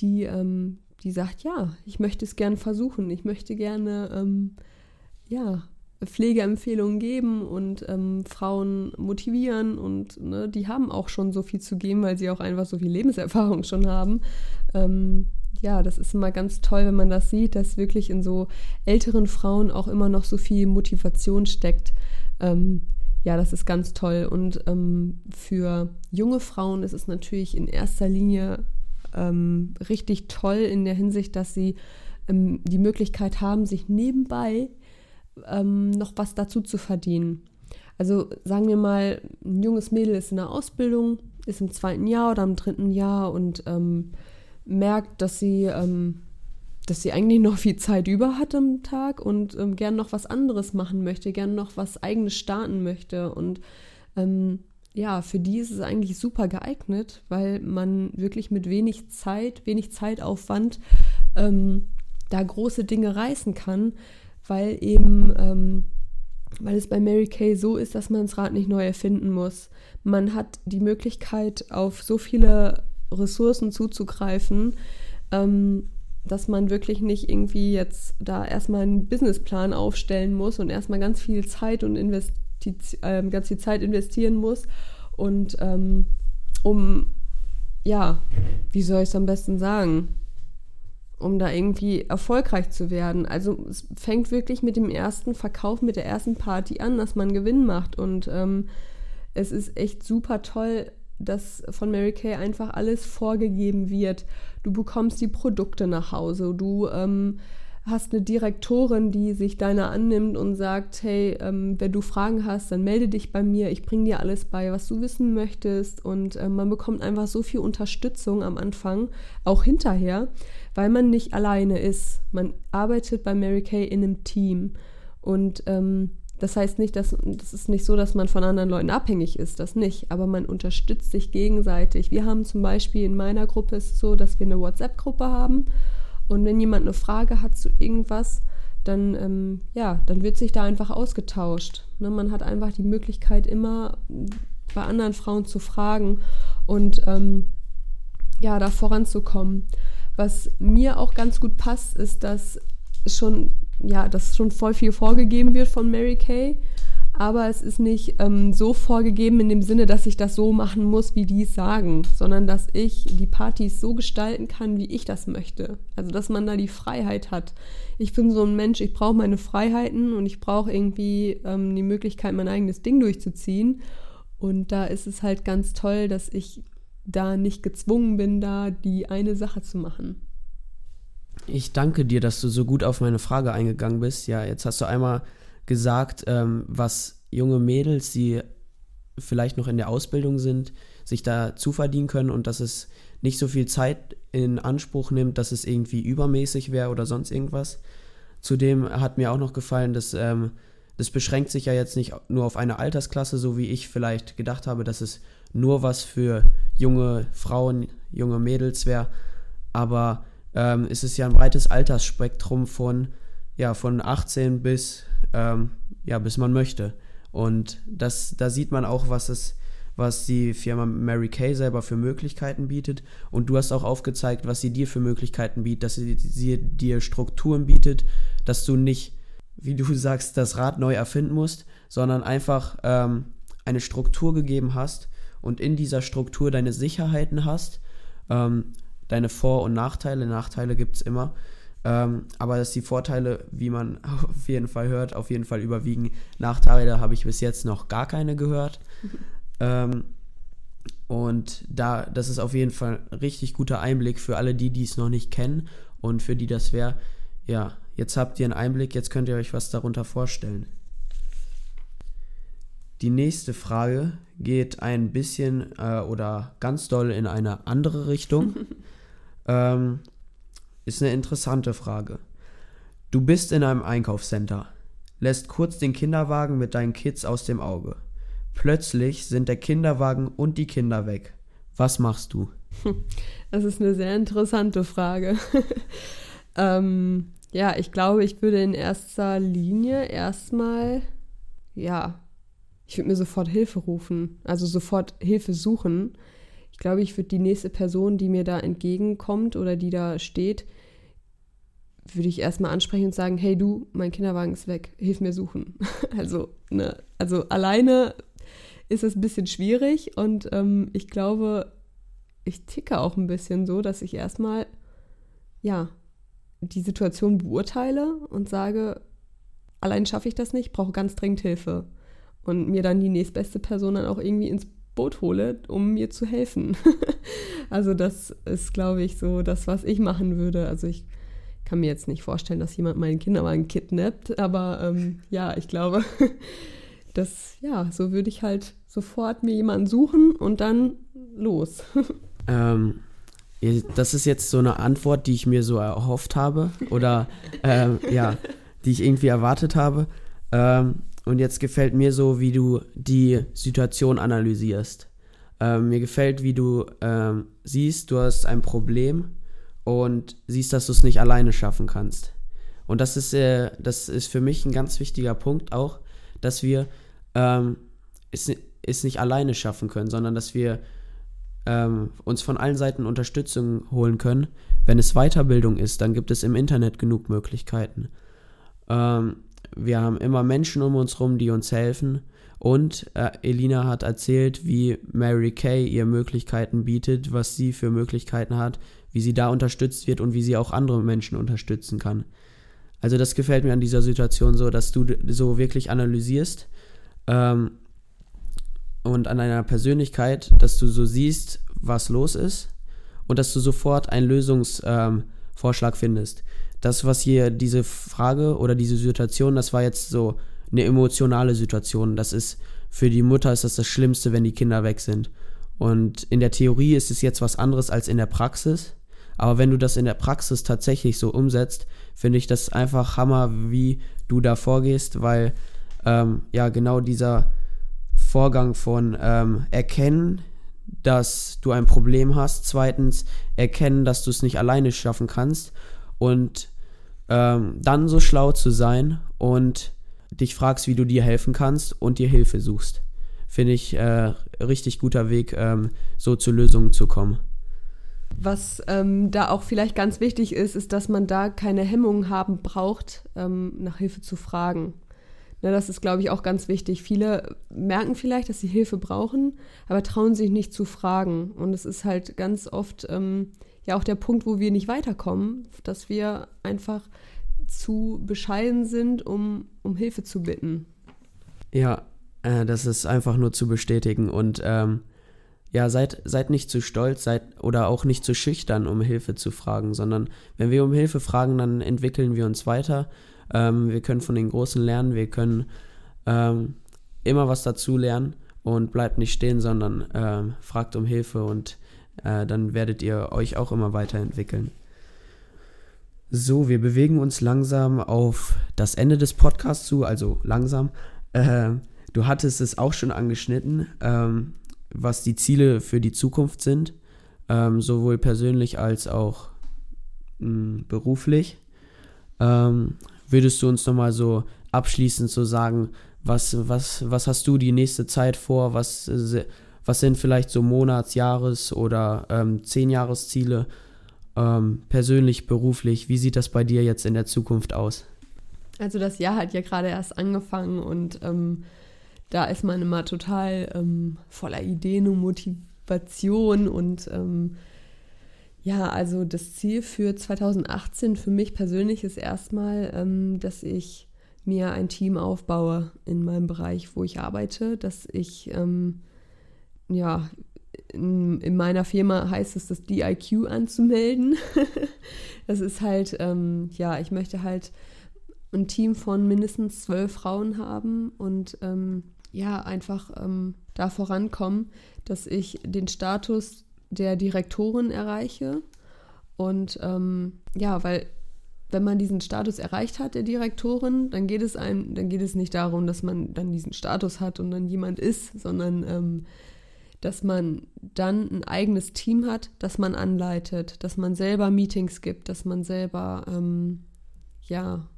die, ähm, die sagt, ja, ich möchte es gerne versuchen, ich möchte gerne, ähm, ja, Pflegeempfehlungen geben und ähm, Frauen motivieren und ne, die haben auch schon so viel zu geben, weil sie auch einfach so viel Lebenserfahrung schon haben. Ähm, ja, das ist immer ganz toll, wenn man das sieht, dass wirklich in so älteren Frauen auch immer noch so viel Motivation steckt. Ähm, ja, das ist ganz toll. Und ähm, für junge Frauen ist es natürlich in erster Linie ähm, richtig toll in der Hinsicht, dass sie ähm, die Möglichkeit haben, sich nebenbei ähm, noch was dazu zu verdienen. Also sagen wir mal, ein junges Mädel ist in der Ausbildung, ist im zweiten Jahr oder im dritten Jahr und ähm, merkt, dass sie, ähm, dass sie eigentlich noch viel Zeit über hat am Tag und ähm, gern noch was anderes machen möchte, gern noch was eigenes starten möchte. Und ähm, ja, für die ist es eigentlich super geeignet, weil man wirklich mit wenig Zeit, wenig Zeitaufwand ähm, da große Dinge reißen kann, weil eben, ähm, weil es bei Mary Kay so ist, dass man das Rad nicht neu erfinden muss. Man hat die Möglichkeit, auf so viele Ressourcen zuzugreifen, ähm, dass man wirklich nicht irgendwie jetzt da erstmal einen Businessplan aufstellen muss und erstmal ganz viel Zeit und Investi äh, ganz viel Zeit investieren muss und ähm, um ja, wie soll ich es am besten sagen? Um da irgendwie erfolgreich zu werden. Also es fängt wirklich mit dem ersten Verkauf, mit der ersten Party an, dass man Gewinn macht. Und ähm, es ist echt super toll, dass von Mary Kay einfach alles vorgegeben wird. Du bekommst die Produkte nach Hause, du ähm, hast eine Direktorin, die sich deiner annimmt und sagt, hey, ähm, wenn du Fragen hast, dann melde dich bei mir, ich bringe dir alles bei, was du wissen möchtest. Und äh, man bekommt einfach so viel Unterstützung am Anfang, auch hinterher, weil man nicht alleine ist. Man arbeitet bei Mary Kay in einem Team. Und ähm, das heißt nicht, dass das ist nicht so, dass man von anderen Leuten abhängig ist, das nicht, aber man unterstützt sich gegenseitig. Wir haben zum Beispiel in meiner Gruppe ist es so, dass wir eine WhatsApp-Gruppe haben und wenn jemand eine Frage hat zu irgendwas, dann, ähm, ja, dann wird sich da einfach ausgetauscht. Ne? Man hat einfach die Möglichkeit, immer bei anderen Frauen zu fragen und ähm, ja, da voranzukommen. Was mir auch ganz gut passt, ist, dass schon, ja, dass schon voll viel vorgegeben wird von Mary Kay aber es ist nicht ähm, so vorgegeben in dem Sinne, dass ich das so machen muss, wie die es sagen, sondern dass ich die Partys so gestalten kann, wie ich das möchte. Also dass man da die Freiheit hat. Ich bin so ein Mensch, ich brauche meine Freiheiten und ich brauche irgendwie ähm, die Möglichkeit, mein eigenes Ding durchzuziehen. Und da ist es halt ganz toll, dass ich da nicht gezwungen bin, da die eine Sache zu machen. Ich danke dir, dass du so gut auf meine Frage eingegangen bist. Ja, jetzt hast du einmal gesagt, ähm, was junge Mädels, die vielleicht noch in der Ausbildung sind, sich da zuverdienen können und dass es nicht so viel Zeit in Anspruch nimmt, dass es irgendwie übermäßig wäre oder sonst irgendwas. Zudem hat mir auch noch gefallen, dass ähm, das beschränkt sich ja jetzt nicht nur auf eine Altersklasse, so wie ich vielleicht gedacht habe, dass es nur was für junge Frauen, junge Mädels wäre. Aber ähm, es ist ja ein breites Altersspektrum von, ja, von 18 bis ähm, ja, bis man möchte. Und das, da sieht man auch, was es, was die Firma Mary Kay selber für Möglichkeiten bietet. Und du hast auch aufgezeigt, was sie dir für Möglichkeiten bietet, dass sie, sie dir Strukturen bietet, dass du nicht, wie du sagst, das Rad neu erfinden musst, sondern einfach ähm, eine Struktur gegeben hast und in dieser Struktur deine Sicherheiten hast, ähm, deine Vor- und Nachteile. Nachteile gibt es immer. Ähm, aber dass die Vorteile, wie man *laughs* auf jeden Fall hört, auf jeden Fall überwiegen. Nachteile habe ich bis jetzt noch gar keine gehört. *laughs* Ähm, und da, das ist auf jeden Fall ein richtig guter Einblick für alle, die dies noch nicht kennen und für die das wäre. Ja, jetzt habt ihr einen Einblick, jetzt könnt ihr euch was darunter vorstellen. Die nächste Frage geht ein bisschen äh, oder ganz doll in eine andere Richtung. *laughs* ähm, ist eine interessante Frage. Du bist in einem Einkaufscenter, lässt kurz den Kinderwagen mit deinen Kids aus dem Auge. Plötzlich sind der Kinderwagen und die Kinder weg. Was machst du? *laughs* Das ist eine sehr interessante Frage. *laughs* ähm, ja, ich glaube, ich würde in erster Linie erstmal, ja, ich würde mir sofort Hilfe rufen, also sofort Hilfe suchen. Ich glaube, ich würde die nächste Person, die mir da entgegenkommt oder die da steht, würde ich erstmal ansprechen und sagen, hey du, mein Kinderwagen ist weg, hilf mir suchen. *laughs* Also, ne, also alleine ist es ein bisschen schwierig und ähm, ich glaube, ich ticke auch ein bisschen so, dass ich erstmal, ja, die Situation beurteile und sage, allein schaffe ich das nicht, brauche ganz dringend Hilfe. Und mir dann die nächstbeste Person dann auch irgendwie ins Boot hole, um mir zu helfen. *laughs* also das ist, glaube ich, so das, was ich machen würde. Also ich kann mir jetzt nicht vorstellen, dass jemand meinen Kinderwagen kidnappt, aber ähm, ja, ich glaube, *laughs* das, ja, so würde ich halt sofort mir jemanden suchen und dann los. *laughs* ähm, das ist jetzt so eine Antwort, die ich mir so erhofft habe oder ähm, ja, die ich irgendwie erwartet habe. Ähm, und jetzt gefällt mir so, wie du die Situation analysierst. Ähm, mir gefällt, wie du ähm, siehst, du hast ein Problem und siehst, dass du es nicht alleine schaffen kannst. Und das ist, äh, das ist für mich ein ganz wichtiger Punkt auch, dass wir ähm, es, es nicht alleine schaffen können, sondern dass wir ähm, uns von allen Seiten Unterstützung holen können. Wenn es Weiterbildung ist, dann gibt es im Internet genug Möglichkeiten. Ähm, wir haben immer Menschen um uns herum, die uns helfen. Und äh, Elina hat erzählt, wie Mary Kay ihr Möglichkeiten bietet, was sie für Möglichkeiten hat, wie sie da unterstützt wird und wie sie auch andere Menschen unterstützen kann. Also das gefällt mir an dieser Situation so, dass du so wirklich analysierst ähm, und an deiner Persönlichkeit, dass du so siehst, was los ist und dass du sofort einen Lösungsvorschlag ähm, findest. Das, was hier diese Frage oder diese Situation, das war jetzt so eine emotionale Situation. Das ist für die Mutter ist das das Schlimmste, wenn die Kinder weg sind. Und in der Theorie ist es jetzt was anderes als in der Praxis. Aber wenn du das in der Praxis tatsächlich so umsetzt, finde ich das einfach Hammer, wie du da vorgehst, weil ähm, ja genau dieser Vorgang von ähm, erkennen, dass du ein Problem hast, zweitens erkennen, dass du es nicht alleine schaffen kannst und ähm, dann so schlau zu sein und dich fragst, wie du dir helfen kannst und dir Hilfe suchst. Finde ich äh, richtig guter Weg, ähm, so zu Lösungen zu kommen. Was ähm, da auch vielleicht ganz wichtig ist, ist, dass man da keine Hemmungen haben braucht, ähm, nach Hilfe zu fragen. Ne, das ist, glaube ich, auch ganz wichtig. Viele merken vielleicht, dass sie Hilfe brauchen, aber trauen sich nicht zu fragen. Und es ist halt ganz oft ähm, ja auch der Punkt, wo wir nicht weiterkommen, dass wir einfach zu bescheiden sind, um, um Hilfe zu bitten. Ja, äh, das ist einfach nur zu bestätigen. Und ähm, ja, seid, seid nicht zu stolz, seid oder auch nicht zu schüchtern, um Hilfe zu fragen, sondern wenn wir um Hilfe fragen, dann entwickeln wir uns weiter. Ähm, wir können von den Großen lernen, wir können ähm, immer was dazu lernen und bleibt nicht stehen, sondern ähm, fragt um Hilfe und äh, dann werdet ihr euch auch immer weiterentwickeln. So, wir bewegen uns langsam auf das Ende des Podcasts zu, also langsam. Äh, du hattest es auch schon angeschnitten. Ähm, was die Ziele für die Zukunft sind, ähm, sowohl persönlich als auch mh, hm, beruflich. Ähm, würdest du uns nochmal so abschließend so sagen, was, was, was hast du die nächste Zeit vor? Was, was sind vielleicht so Monats-, Jahres- oder ähm, Zehn-Jahres-Ziele? Ähm, persönlich, beruflich, wie sieht das bei dir jetzt in der Zukunft aus? Also das Jahr hat ja gerade erst angefangen und ähm, da ist man immer total ähm, voller Ideen und Motivation und ähm, ja, also das Ziel für 2018 für mich persönlich ist erstmal, ähm, dass ich mir ein Team aufbaue in meinem Bereich, wo ich arbeite, dass ich ähm, ja in, in, meiner Firma heißt es, das DIQ anzumelden. *laughs* das ist halt, ähm, ja, ich möchte halt ein Team von mindestens zwölf Frauen haben und ähm, ja, einfach ähm, da vorankommen, dass ich den Status der Direktorin erreiche. Und ähm, ja, weil wenn man diesen Status erreicht hat, der Direktorin, dann geht es einem, dann geht es nicht darum, dass man dann diesen Status hat und dann jemand ist, sondern ähm, dass man dann ein eigenes Team hat, das man anleitet, dass man selber Meetings gibt, dass man selber ähm, ja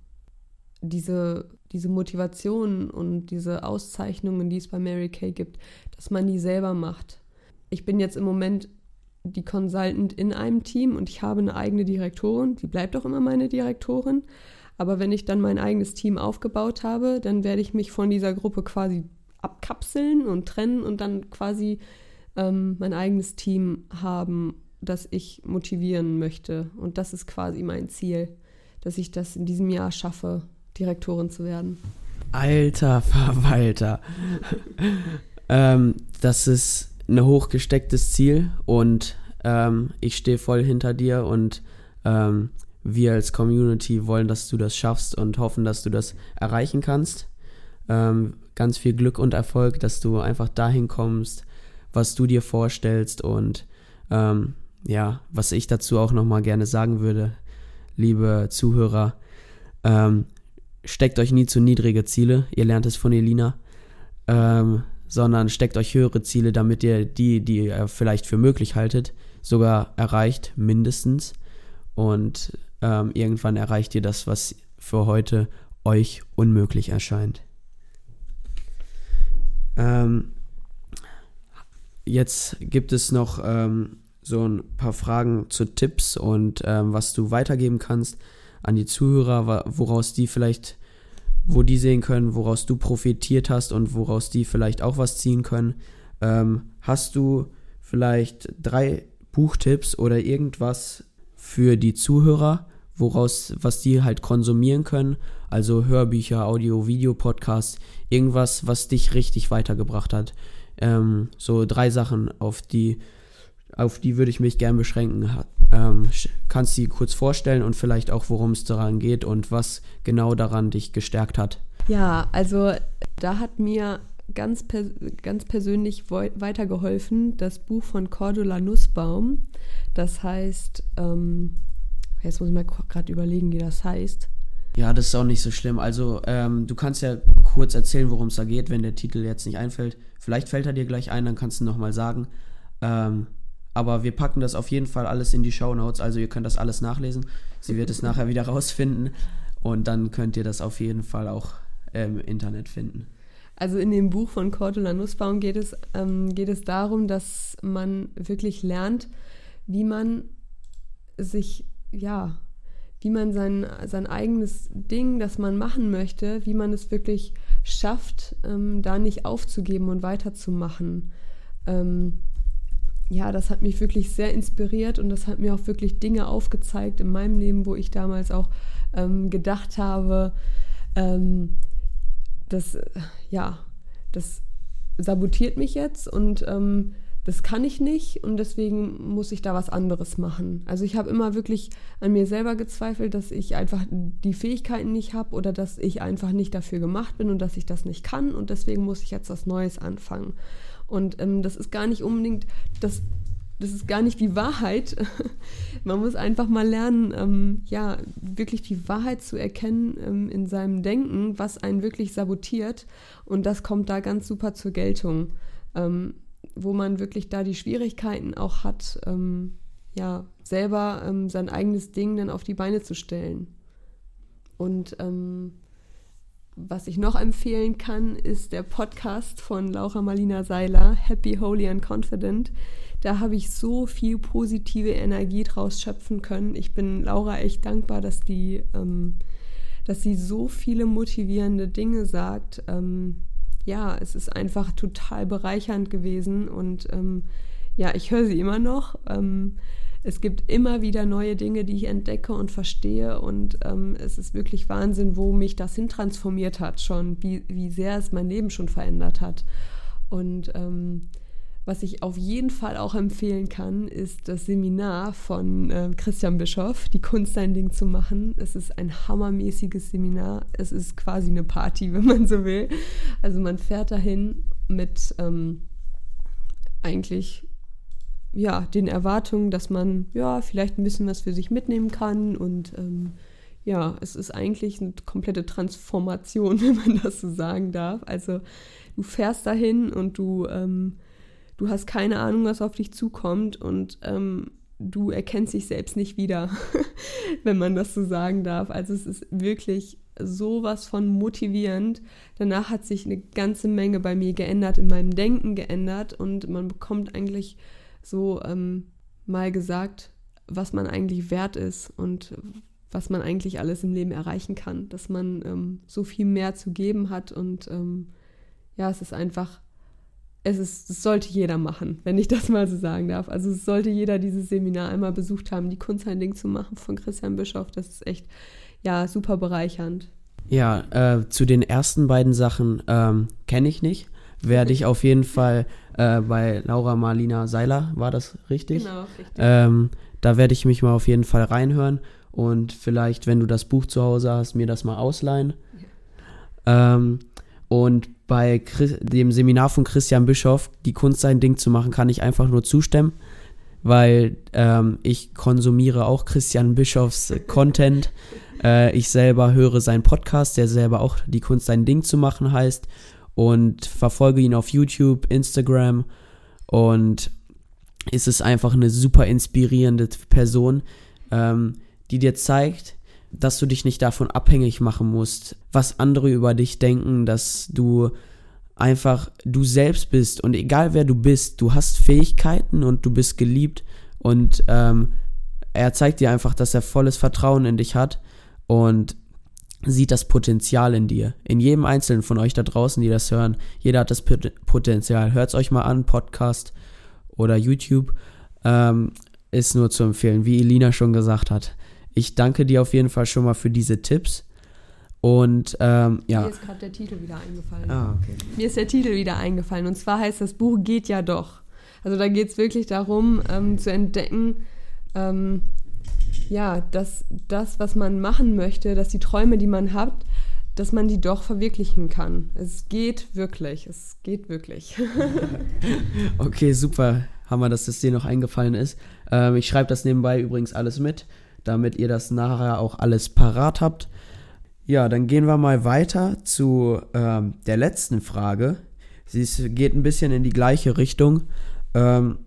diese diese Motivation und diese Auszeichnungen, die es bei Mary Kay gibt, dass man die selber macht. Ich bin jetzt im Moment die Consultant in einem Team und ich habe eine eigene Direktorin, die bleibt auch immer meine Direktorin. Aber wenn ich dann mein eigenes Team aufgebaut habe, dann werde ich mich von dieser Gruppe quasi abkapseln und trennen und dann quasi ähm, mein eigenes Team haben, das ich motivieren möchte. Und das ist quasi mein Ziel, dass ich das in diesem Jahr schaffe, Direktorin zu werden. Alter Verwalter. *laughs* ähm, das ist ein hochgestecktes Ziel und ähm, ich stehe voll hinter dir und ähm, wir als Community wollen, dass du das schaffst und hoffen, dass du das erreichen kannst. Ähm, ganz viel Glück und Erfolg, dass du einfach dahin kommst, was du dir vorstellst und ähm, ja, was ich dazu auch nochmal gerne sagen würde, liebe Zuhörer, ähm, steckt euch nie zu niedrige Ziele, ihr lernt es von Elina, ähm, sondern steckt euch höhere Ziele, damit ihr die, die ihr vielleicht für möglich haltet, sogar erreicht, mindestens. Und ähm, irgendwann erreicht ihr das, was für heute euch unmöglich erscheint. Ähm, jetzt gibt es noch ähm, so ein paar Fragen zu Tipps und ähm, was du weitergeben kannst an die Zuhörer, woraus die vielleicht, wo die sehen können, woraus du profitiert hast und woraus die vielleicht auch was ziehen können. Ähm, hast du vielleicht drei Buchtipps oder irgendwas für die Zuhörer, woraus, was die halt konsumieren können? Also Hörbücher, Audio, Video, Podcasts, irgendwas, was dich richtig weitergebracht hat. Ähm, so drei Sachen, auf die, auf die würde ich mich gern beschränken. Ähm, kannst du sie kurz vorstellen und vielleicht auch, worum es daran geht und was genau daran dich gestärkt hat? Ja, also da hat mir ganz, pers ganz persönlich weitergeholfen das Buch von Cordula Nussbaum. Das heißt, ähm, jetzt muss ich mal gerade überlegen, wie das heißt. Ja, das ist auch nicht so schlimm. Also, ähm, du kannst ja kurz erzählen, worum es da geht, wenn der Titel jetzt nicht einfällt. Vielleicht fällt er dir gleich ein, dann kannst du nochmal sagen. Ähm, aber wir packen das auf jeden Fall alles in die Show Notes, also ihr könnt das alles nachlesen. Sie wird es nachher wieder *laughs* rausfinden und dann könnt ihr das auf jeden Fall auch im Internet finden. Also in dem Buch von Cordula Nussbaum geht es, ähm, geht es darum, dass man wirklich lernt, wie man sich, ja, wie man sein, sein eigenes Ding, das man machen möchte, wie man es wirklich schafft, ähm, da nicht aufzugeben und weiterzumachen. Ähm, ja, das hat mich wirklich sehr inspiriert und das hat mir auch wirklich Dinge aufgezeigt in meinem Leben, wo ich damals auch ähm, gedacht habe, ähm, das, ja, das sabotiert mich jetzt und ähm, das kann ich nicht und deswegen muss ich da was anderes machen. Also ich habe immer wirklich an mir selber gezweifelt, dass ich einfach die Fähigkeiten nicht habe oder dass ich einfach nicht dafür gemacht bin und dass ich das nicht kann und deswegen muss ich jetzt was Neues anfangen. Und ähm, das ist gar nicht unbedingt das das ist gar nicht die Wahrheit. *laughs* Man muss einfach mal lernen, ähm, ja, wirklich die Wahrheit zu erkennen ähm, in seinem Denken, was einen wirklich sabotiert. Und das kommt da ganz super zur Geltung, ähm, wo man wirklich da die Schwierigkeiten auch hat, ähm, ja, selber ähm, sein eigenes Ding dann auf die Beine zu stellen. Und ähm, was ich noch empfehlen kann, ist der Podcast von Laura Marlina Seiler, Happy, Holy and Confident. Da habe ich so viel positive Energie draus schöpfen können. Ich bin Laura echt dankbar, dass die, ähm, dass sie so viele motivierende Dinge sagt. Ähm, ja, es ist einfach total bereichernd gewesen und ähm, ja, ich höre sie immer noch. Ähm, es gibt immer wieder neue Dinge, die ich entdecke und verstehe. Und ähm, es ist wirklich Wahnsinn, wo mich das hin transformiert hat schon, wie, wie sehr es mein Leben schon verändert hat. Und ähm, was ich auf jeden Fall auch empfehlen kann, ist das Seminar von äh, Christian Bischoff, die Kunst sein Ding zu machen. Es ist ein hammermäßiges Seminar. Es ist quasi eine Party, *laughs* wenn man so will. Also man fährt dahin mit ähm, eigentlich ja, den Erwartungen, dass man ja vielleicht ein bisschen was für sich mitnehmen kann und ähm, ja, es ist eigentlich eine komplette Transformation, *laughs* wenn man das so sagen darf. Also du fährst dahin und du, ähm, du hast keine Ahnung, was auf dich zukommt und ähm, du erkennst dich selbst nicht wieder, *laughs* wenn man das so sagen darf. Also es ist wirklich sowas von motivierend. Danach hat sich eine ganze Menge bei mir geändert, in meinem Denken geändert und man bekommt eigentlich so, ähm, mal gesagt, was man eigentlich wert ist und was man eigentlich alles im Leben erreichen kann, dass man ähm, so viel mehr zu geben hat und ähm, ja, es ist einfach, es ist, es sollte jeder machen, wenn ich das mal so sagen darf. Also es sollte jeder dieses Seminar einmal besucht haben, die Kunst ein Ding zu machen von Christian Bischoff. Das ist echt, ja, super bereichernd. Ja, äh, zu den ersten beiden Sachen ähm, kenne ich nicht. Werde ich auf jeden Fall äh, bei Laura Marlina Seiler, war das richtig? Genau, richtig. Ähm, da werde ich mich mal auf jeden Fall reinhören und vielleicht, wenn du das Buch zu Hause hast, mir das mal ausleihen. Ähm, und bei Chris, dem Seminar von Christian Bischoff, die Kunst sein Ding zu machen, kann ich einfach nur zustimmen, weil ähm, ich konsumiere auch Christian Bischofs Content. Äh, ich selber höre seinen Podcast, der selber auch die Kunst sein Ding zu machen heißt. Und verfolge ihn auf YouTube, Instagram. Und ist es einfach eine super inspirierende Person, ähm, die dir zeigt, dass du dich nicht davon abhängig machen musst, was andere über dich denken, dass du einfach du selbst bist und egal wer du bist, du hast Fähigkeiten und du bist geliebt und ähm, er zeigt dir einfach, dass er volles Vertrauen in dich hat und sieht das Potenzial in dir. In jedem Einzelnen von euch da draußen, die das hören, jeder hat das Potenzial. Hört es euch mal an, Podcast oder YouTube. Ähm, ist nur zu empfehlen, wie Elina schon gesagt hat. Ich danke dir auf jeden Fall schon mal für diese Tipps. Und ähm, ja. Mir ist gerade der Titel wieder eingefallen. Ah, okay. Mir ist der Titel wieder eingefallen. Und zwar heißt das Buch Geht ja doch. Also da geht es wirklich darum, ähm, zu entdecken, ähm, ja, dass das, was man machen möchte, dass die Träume, die man hat, dass man die doch verwirklichen kann. Es geht wirklich. Es geht wirklich. *laughs* okay, super. Hammer, dass das dir noch eingefallen ist. Ähm, ich schreibe das nebenbei übrigens alles mit damit ihr das nachher auch alles parat habt. Ja, dann gehen wir mal weiter zu ähm, der letzten Frage. Sie ist, geht ein bisschen in die gleiche Richtung. Ähm,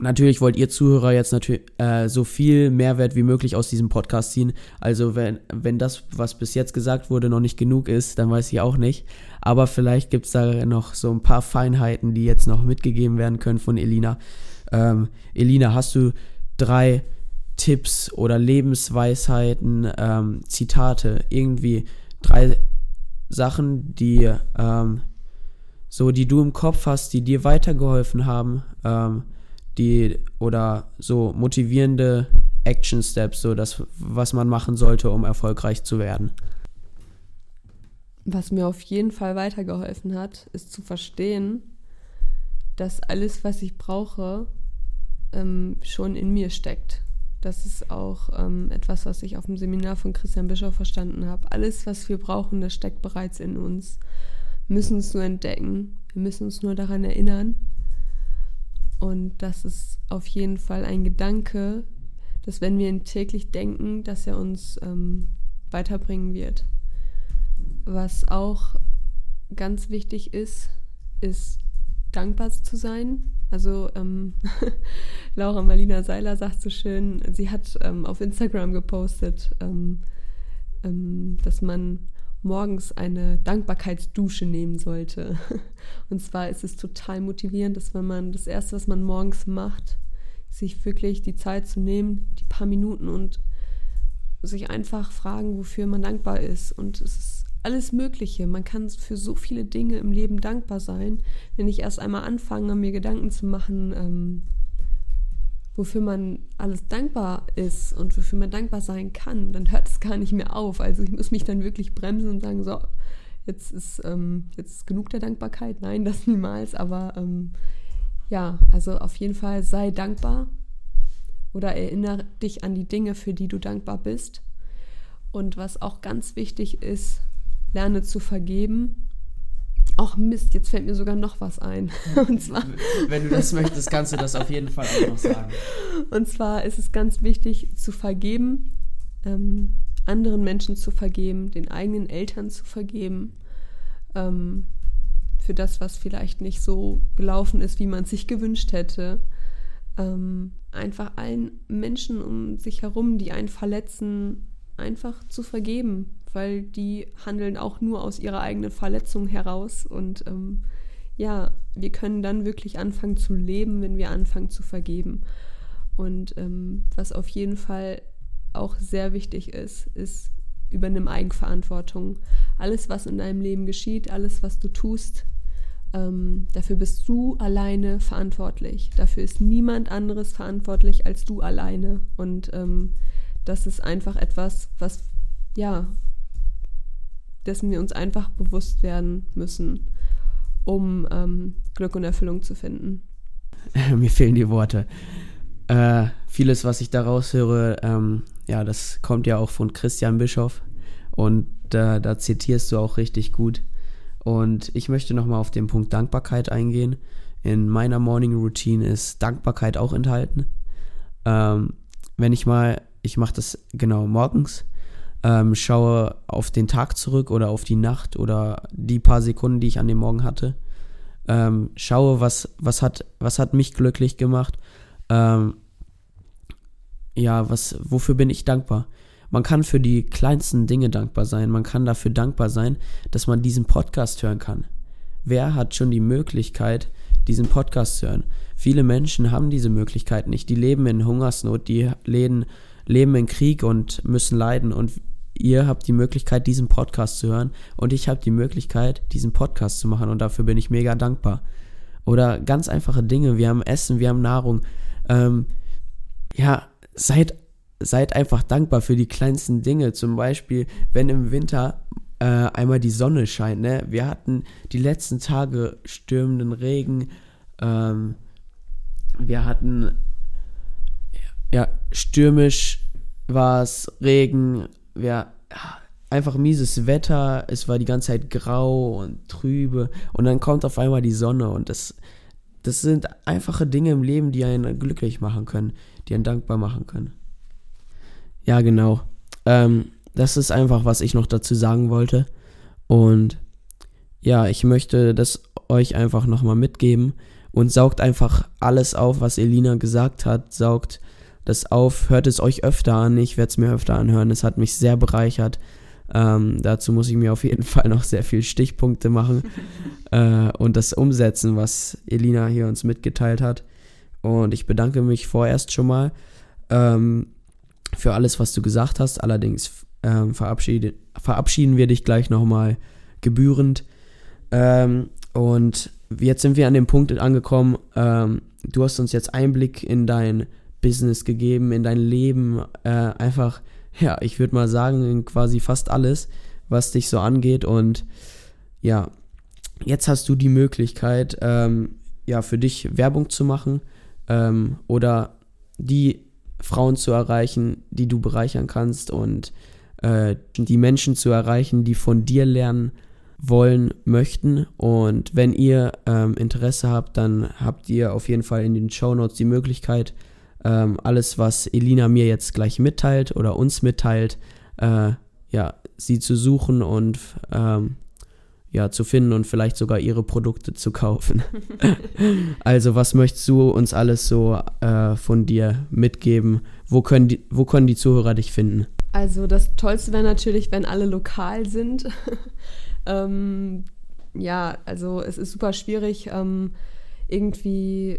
natürlich wollt ihr Zuhörer jetzt natürlich äh, so viel Mehrwert wie möglich aus diesem Podcast ziehen. Also wenn, wenn das, was bis jetzt gesagt wurde, noch nicht genug ist, dann weiß ich auch nicht. Aber vielleicht gibt es da noch so ein paar Feinheiten, die jetzt noch mitgegeben werden können von Elina. Ähm, Elina, hast du drei Tipps oder Lebensweisheiten, ähm, Zitate, irgendwie drei Sachen, die ähm, so, die du im Kopf hast, die dir weitergeholfen haben, ähm, die oder so motivierende Action Steps, so das, was man machen sollte, um erfolgreich zu werden. Was mir auf jeden Fall weitergeholfen hat, ist zu verstehen, dass alles, was ich brauche, ähm, schon in mir steckt. Das ist auch ähm, etwas, was ich auf dem Seminar von Christian Bischof verstanden habe. Alles, was wir brauchen, das steckt bereits in uns. Wir müssen es nur entdecken. Wir müssen uns nur daran erinnern. Und das ist auf jeden Fall ein Gedanke, dass wenn wir ihn täglich denken, dass er uns ähm, weiterbringen wird. Was auch ganz wichtig ist, ist dankbar zu sein. Also ähm, *laughs* Laura Marlina Seiler sagt so schön, sie hat ähm, auf Instagram gepostet, ähm, ähm dass man morgens eine Dankbarkeitsdusche nehmen sollte. *laughs* Und zwar ist es total motivierend, dass wenn man das Erste, was man morgens macht, sich wirklich die Zeit zu nehmen, die paar Minuten und sich einfach fragen, wofür man dankbar ist. Und es ist alles Mögliche. Man kann für so viele Dinge im Leben dankbar sein. Wenn ich erst einmal anfange, mir Gedanken zu machen, ähm, wofür man alles dankbar ist und wofür man dankbar sein kann, dann hört es gar nicht mehr auf. Also ich muss mich dann wirklich bremsen und sagen, so, jetzt ist, ähm, jetzt ist genug der Dankbarkeit. Nein, das niemals. Aber ähm, ja, also auf jeden Fall sei dankbar oder erinnere dich an die Dinge, für die du dankbar bist. Und was auch ganz wichtig ist, lerne zu vergeben. Ach Mist, jetzt fällt mir sogar noch was ein. Und zwar, Wenn du das möchtest, kannst du das auf jeden Fall auch noch sagen. Und zwar ist es ganz wichtig zu vergeben, ähm, anderen Menschen zu vergeben, den eigenen Eltern zu vergeben, ähm, für das, was vielleicht nicht so gelaufen ist, wie man sich gewünscht hätte. Ähm, einfach allen Menschen um sich herum, die einen verletzen, einfach zu vergeben, weil die handeln auch nur aus ihrer eigenen Verletzung heraus. Und ähm, ja, wir können dann wirklich anfangen zu leben, wenn wir anfangen zu vergeben. Und ähm, was auf jeden Fall auch sehr wichtig ist, ist, übernimm Eigenverantwortung. Alles, was in deinem Leben geschieht, alles, was du tust, ähm, dafür bist du alleine verantwortlich. Dafür ist niemand anderes verantwortlich als du alleine. Und ähm, das ist einfach etwas, was, ja, dessen wir uns einfach bewusst werden müssen, um ähm, Glück und Erfüllung zu finden. *laughs* Mir fehlen die Worte. Äh, vieles, was ich daraus höre, ähm, ja, das kommt ja auch von Christian Bischof und äh, da zitierst du auch richtig gut. Und ich möchte nochmal auf den Punkt Dankbarkeit eingehen. In meiner Morning Routine ist Dankbarkeit auch enthalten. Ähm, wenn ich mal, ich mache das genau morgens, ähm, schaue auf den Tag zurück oder auf die Nacht oder die paar Sekunden, die ich an dem Morgen hatte, ähm, schaue, was, was, hat, was hat mich glücklich gemacht, ähm, ja, was, wofür bin ich dankbar? Man kann für die kleinsten Dinge dankbar sein. Man kann dafür dankbar sein, dass man diesen Podcast hören kann. Wer hat schon die Möglichkeit, diesen Podcast zu hören? Viele Menschen haben diese Möglichkeit nicht. Die leben in Hungersnot, die leben, leben in Krieg und müssen leiden. Und ihr habt die Möglichkeit, diesen Podcast zu hören. Und ich habe die Möglichkeit, diesen Podcast zu machen. Und dafür bin ich mega dankbar. Oder ganz einfache Dinge. Wir haben Essen, wir haben Nahrung. Ähm, ja, seid, seid einfach dankbar für die kleinsten Dinge. Zum Beispiel, wenn im Winter äh, einmal die Sonne scheint. Ne? Wir hatten die letzten Tage stürmenden Regen. Ähm, wir hatten ja stürmisch war es, Regen, wir, einfach mieses Wetter, es war die ganze Zeit grau und trübe und dann kommt auf einmal die Sonne und das, das sind einfache Dinge im Leben, die einen glücklich machen können die einen dankbar machen können. Ja, genau. Ähm, das ist einfach, was ich noch dazu sagen wollte. Und ja, ich möchte das euch einfach nochmal mitgeben und saugt einfach alles auf, was Elina gesagt hat. Saugt das auf, hört es euch öfter an. Ich werde es mir öfter anhören. Es hat mich sehr bereichert. Ähm, dazu muss ich mir auf jeden *laughs* Fall noch sehr viele Stichpunkte machen *laughs* äh, und das umsetzen, was Elina hier uns mitgeteilt hat. Und ich bedanke mich vorerst schon mal ähm, für alles, was du gesagt hast. Allerdings ähm, verabschiede, verabschieden wir dich gleich nochmal gebührend. Ähm, und jetzt sind wir an dem Punkt angekommen, ähm, du hast uns jetzt Einblick in dein Business gegeben, in dein Leben. Äh, einfach, ja, ich würde mal sagen, quasi fast alles, was dich so angeht. Und ja, jetzt hast du die Möglichkeit, ähm, ja, für dich Werbung zu machen ähm, oder die Frauen zu erreichen, die du bereichern kannst und äh, die Menschen zu erreichen, die von dir lernen wollen, möchten. Und wenn ihr ähm, Interesse habt, dann habt ihr auf jeden Fall in den Show Notes die Möglichkeit, ähm, alles, was Elina mir jetzt gleich mitteilt oder uns mitteilt, äh, ja, sie zu suchen und ähm, ja, zu finden und vielleicht sogar ihre Produkte zu kaufen. *laughs* also, was möchtest du uns alles so äh, von dir mitgeben? Wo können, die, wo können die Zuhörer dich finden? Also, das Tollste wäre natürlich, wenn alle lokal sind. *laughs* ähm, ja, also es ist super schwierig, ähm, irgendwie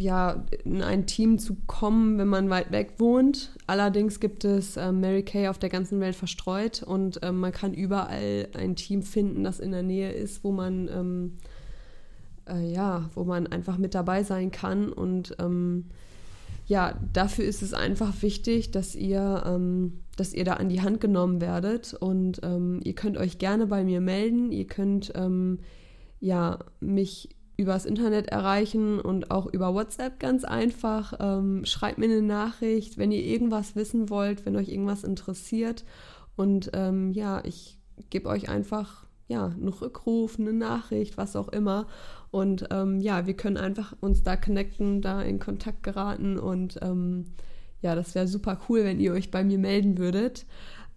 ja, in ein Team zu kommen, wenn man weit weg wohnt. Allerdings gibt es äh, Mary Kay auf der ganzen Welt verstreut und äh, man kann überall ein Team finden, das in der Nähe ist, wo man ähm, äh, ja, wo man einfach mit dabei sein kann. Und ähm, ja, dafür ist es einfach wichtig, dass ihr, ähm, dass ihr da an die Hand genommen werdet. Und ähm, ihr könnt euch gerne bei mir melden. Ihr könnt ähm, ja mich übers Internet erreichen und auch über WhatsApp ganz einfach. Ähm, schreibt mir eine Nachricht, wenn ihr irgendwas wissen wollt, wenn euch irgendwas interessiert. Und ähm, ja, ich gebe euch einfach ja, einen Rückruf, eine Nachricht, was auch immer. Und ähm, ja, wir können einfach uns da connecten, da in Kontakt geraten. Und ähm, ja, das wäre super cool, wenn ihr euch bei mir melden würdet,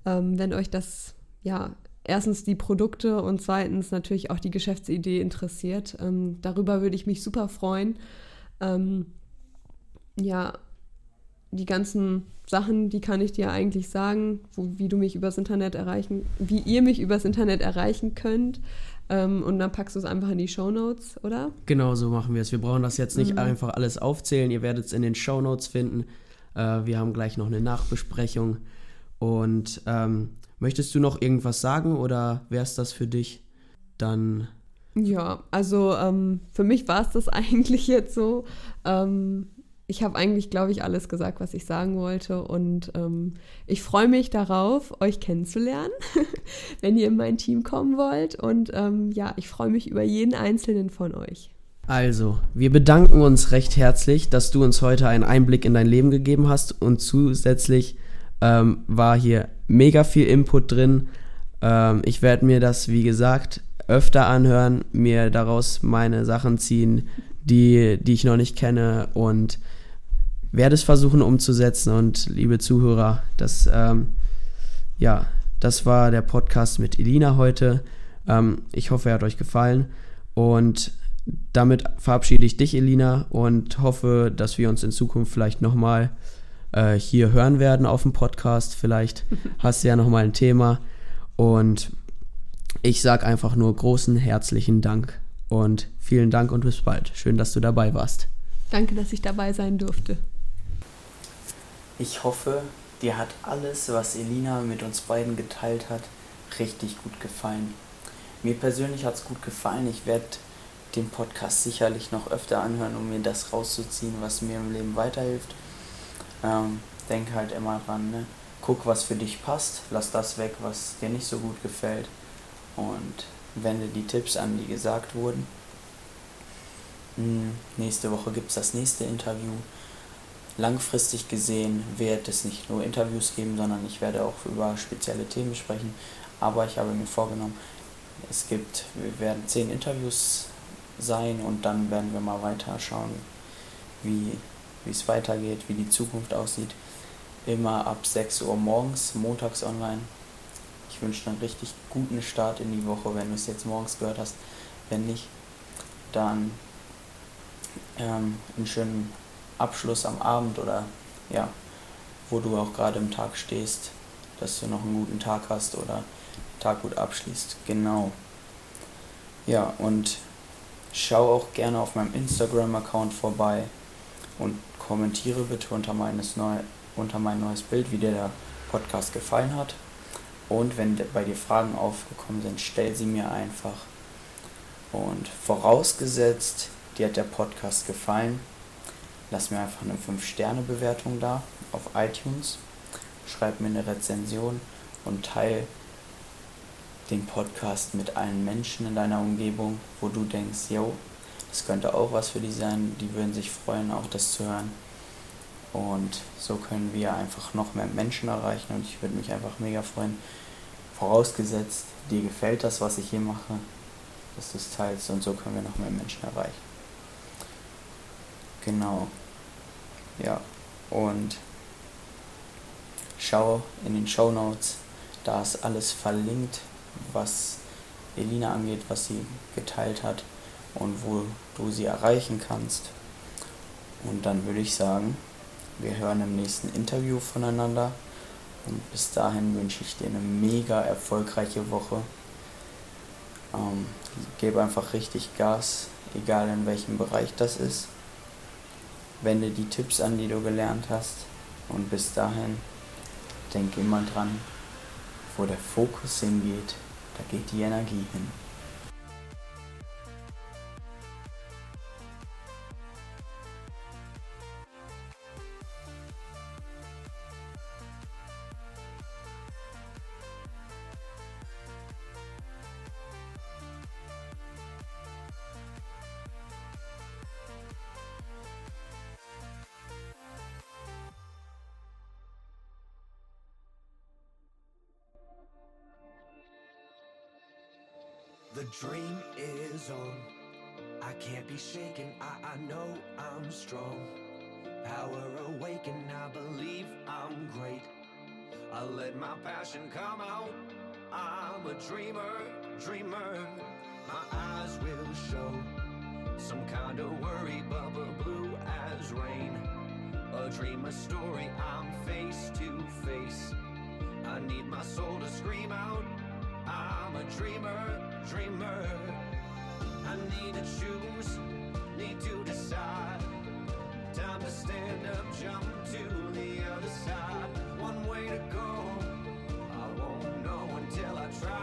ähm, wenn euch das ja erstens die Produkte und zweitens natürlich auch die Geschäftsidee interessiert. Ähm, darüber würde ich mich super freuen. Ähm, ja, die ganzen Sachen, die kann ich dir eigentlich sagen, wo, wie du mich übers Internet erreichen, wie ihr mich übers Internet erreichen könnt. Ähm, und dann packst du es einfach in die Show Notes, oder? Genau so machen wir es. Wir brauchen das jetzt nicht Mhm. einfach alles aufzählen. Ihr werdet es in den Show Notes finden. Äh, wir haben gleich noch eine Nachbesprechung. Und ähm, möchtest du noch irgendwas sagen oder wäre es das für dich? Dann Ja, also ähm, für mich war es das *laughs* eigentlich jetzt so. Ähm, ich habe eigentlich, glaube ich, alles gesagt, was ich sagen wollte. Und ähm, ich freue mich darauf, euch kennenzulernen, *laughs* wenn ihr in mein Team kommen wollt. Und ähm, ja, ich freue mich über jeden einzelnen von euch. Also, wir bedanken uns recht herzlich, dass du uns heute einen Einblick in dein Leben gegeben hast und zusätzlich ähm, war hier mega viel Input drin. Ähm, ich werde mir das, wie gesagt, öfter anhören, mir daraus meine Sachen ziehen, die, die ich noch nicht kenne und werde es versuchen umzusetzen. Und liebe Zuhörer, das, ähm, ja, das war der Podcast mit Elina heute. Ähm, ich hoffe, er hat euch gefallen und damit verabschiede ich dich, Elina, und hoffe, dass wir uns in Zukunft vielleicht nochmal äh, hier hören werden auf dem Podcast. Vielleicht *laughs* hast du ja nochmal ein Thema. Und ich sage einfach nur großen herzlichen Dank und vielen Dank und bis bald. Schön, dass du dabei warst. Danke, dass ich dabei sein durfte. Ich hoffe, dir hat alles, was Elina mit uns beiden geteilt hat, richtig gut gefallen. Mir persönlich hat es gut gefallen. Ich werde den Podcast sicherlich noch öfter anhören, um mir das rauszuziehen, was mir im Leben weiterhilft. Ähm, denk halt immer dran, ne? guck, was für dich passt, lass das weg, was dir nicht so gut gefällt und wende die Tipps an, die gesagt wurden. Mm, nächste Woche gibt es das nächste Interview. Langfristig gesehen wird es nicht nur Interviews geben, sondern ich werde auch über spezielle Themen sprechen. Aber ich habe mir vorgenommen, es gibt, wir werden zehn Interviews sein und dann werden wir mal weiter schauen, wie wie es weitergeht, wie die Zukunft aussieht. Immer ab 6 Uhr morgens, montags online. Ich wünsche einen richtig guten Start in die Woche, wenn du es jetzt morgens gehört hast. Wenn nicht, dann ähm, einen schönen Abschluss am Abend oder ja, wo du auch gerade im Tag stehst, dass du noch einen guten Tag hast oder den Tag gut abschließt. Genau. Ja, und schau auch gerne auf meinem Instagram-Account vorbei und kommentiere bitte unter, meines neu, unter mein neues Bild, wie dir der Podcast gefallen hat. Und wenn bei dir Fragen aufgekommen sind, stell sie mir einfach. Und vorausgesetzt, dir hat der Podcast gefallen, lass mir einfach eine 5-Sterne-Bewertung da auf iTunes. Schreib mir eine Rezension und teile den Podcast mit allen Menschen in deiner Umgebung, wo du denkst, yo, das könnte auch was für die sein. Die würden sich freuen, auch das zu hören. Und so können wir einfach noch mehr Menschen erreichen und ich würde mich einfach mega freuen. Vorausgesetzt, dir gefällt das, was ich hier mache, dass du es teilst und so können wir noch mehr Menschen erreichen. Genau. Ja. Und schau in den Show Notes, da ist alles verlinkt, was Elina angeht, was sie geteilt hat und wo du sie erreichen kannst. Und dann würde ich sagen, wir hören im nächsten Interview voneinander. Und bis dahin wünsche ich dir eine mega erfolgreiche Woche. Ähm, gebe einfach richtig Gas, egal in welchem Bereich das ist. Wende die Tipps an, die du gelernt hast. Und bis dahin, denk immer dran, wo der Fokus hingeht, da geht die Energie hin. The dream is on. I can't be shaken. I, I know I'm strong. Power awaken. I believe I'm great. I let my passion come out. I'm a dreamer, dreamer. My eyes will show some kind of worry, bubble blue as rain. A dream, a story. I'm face to face. I need my soul to scream out. I'm a dreamer, dreamer. I need to choose, need to decide. Time to stand up, jump to the other side. One way to go, I won't know until I try.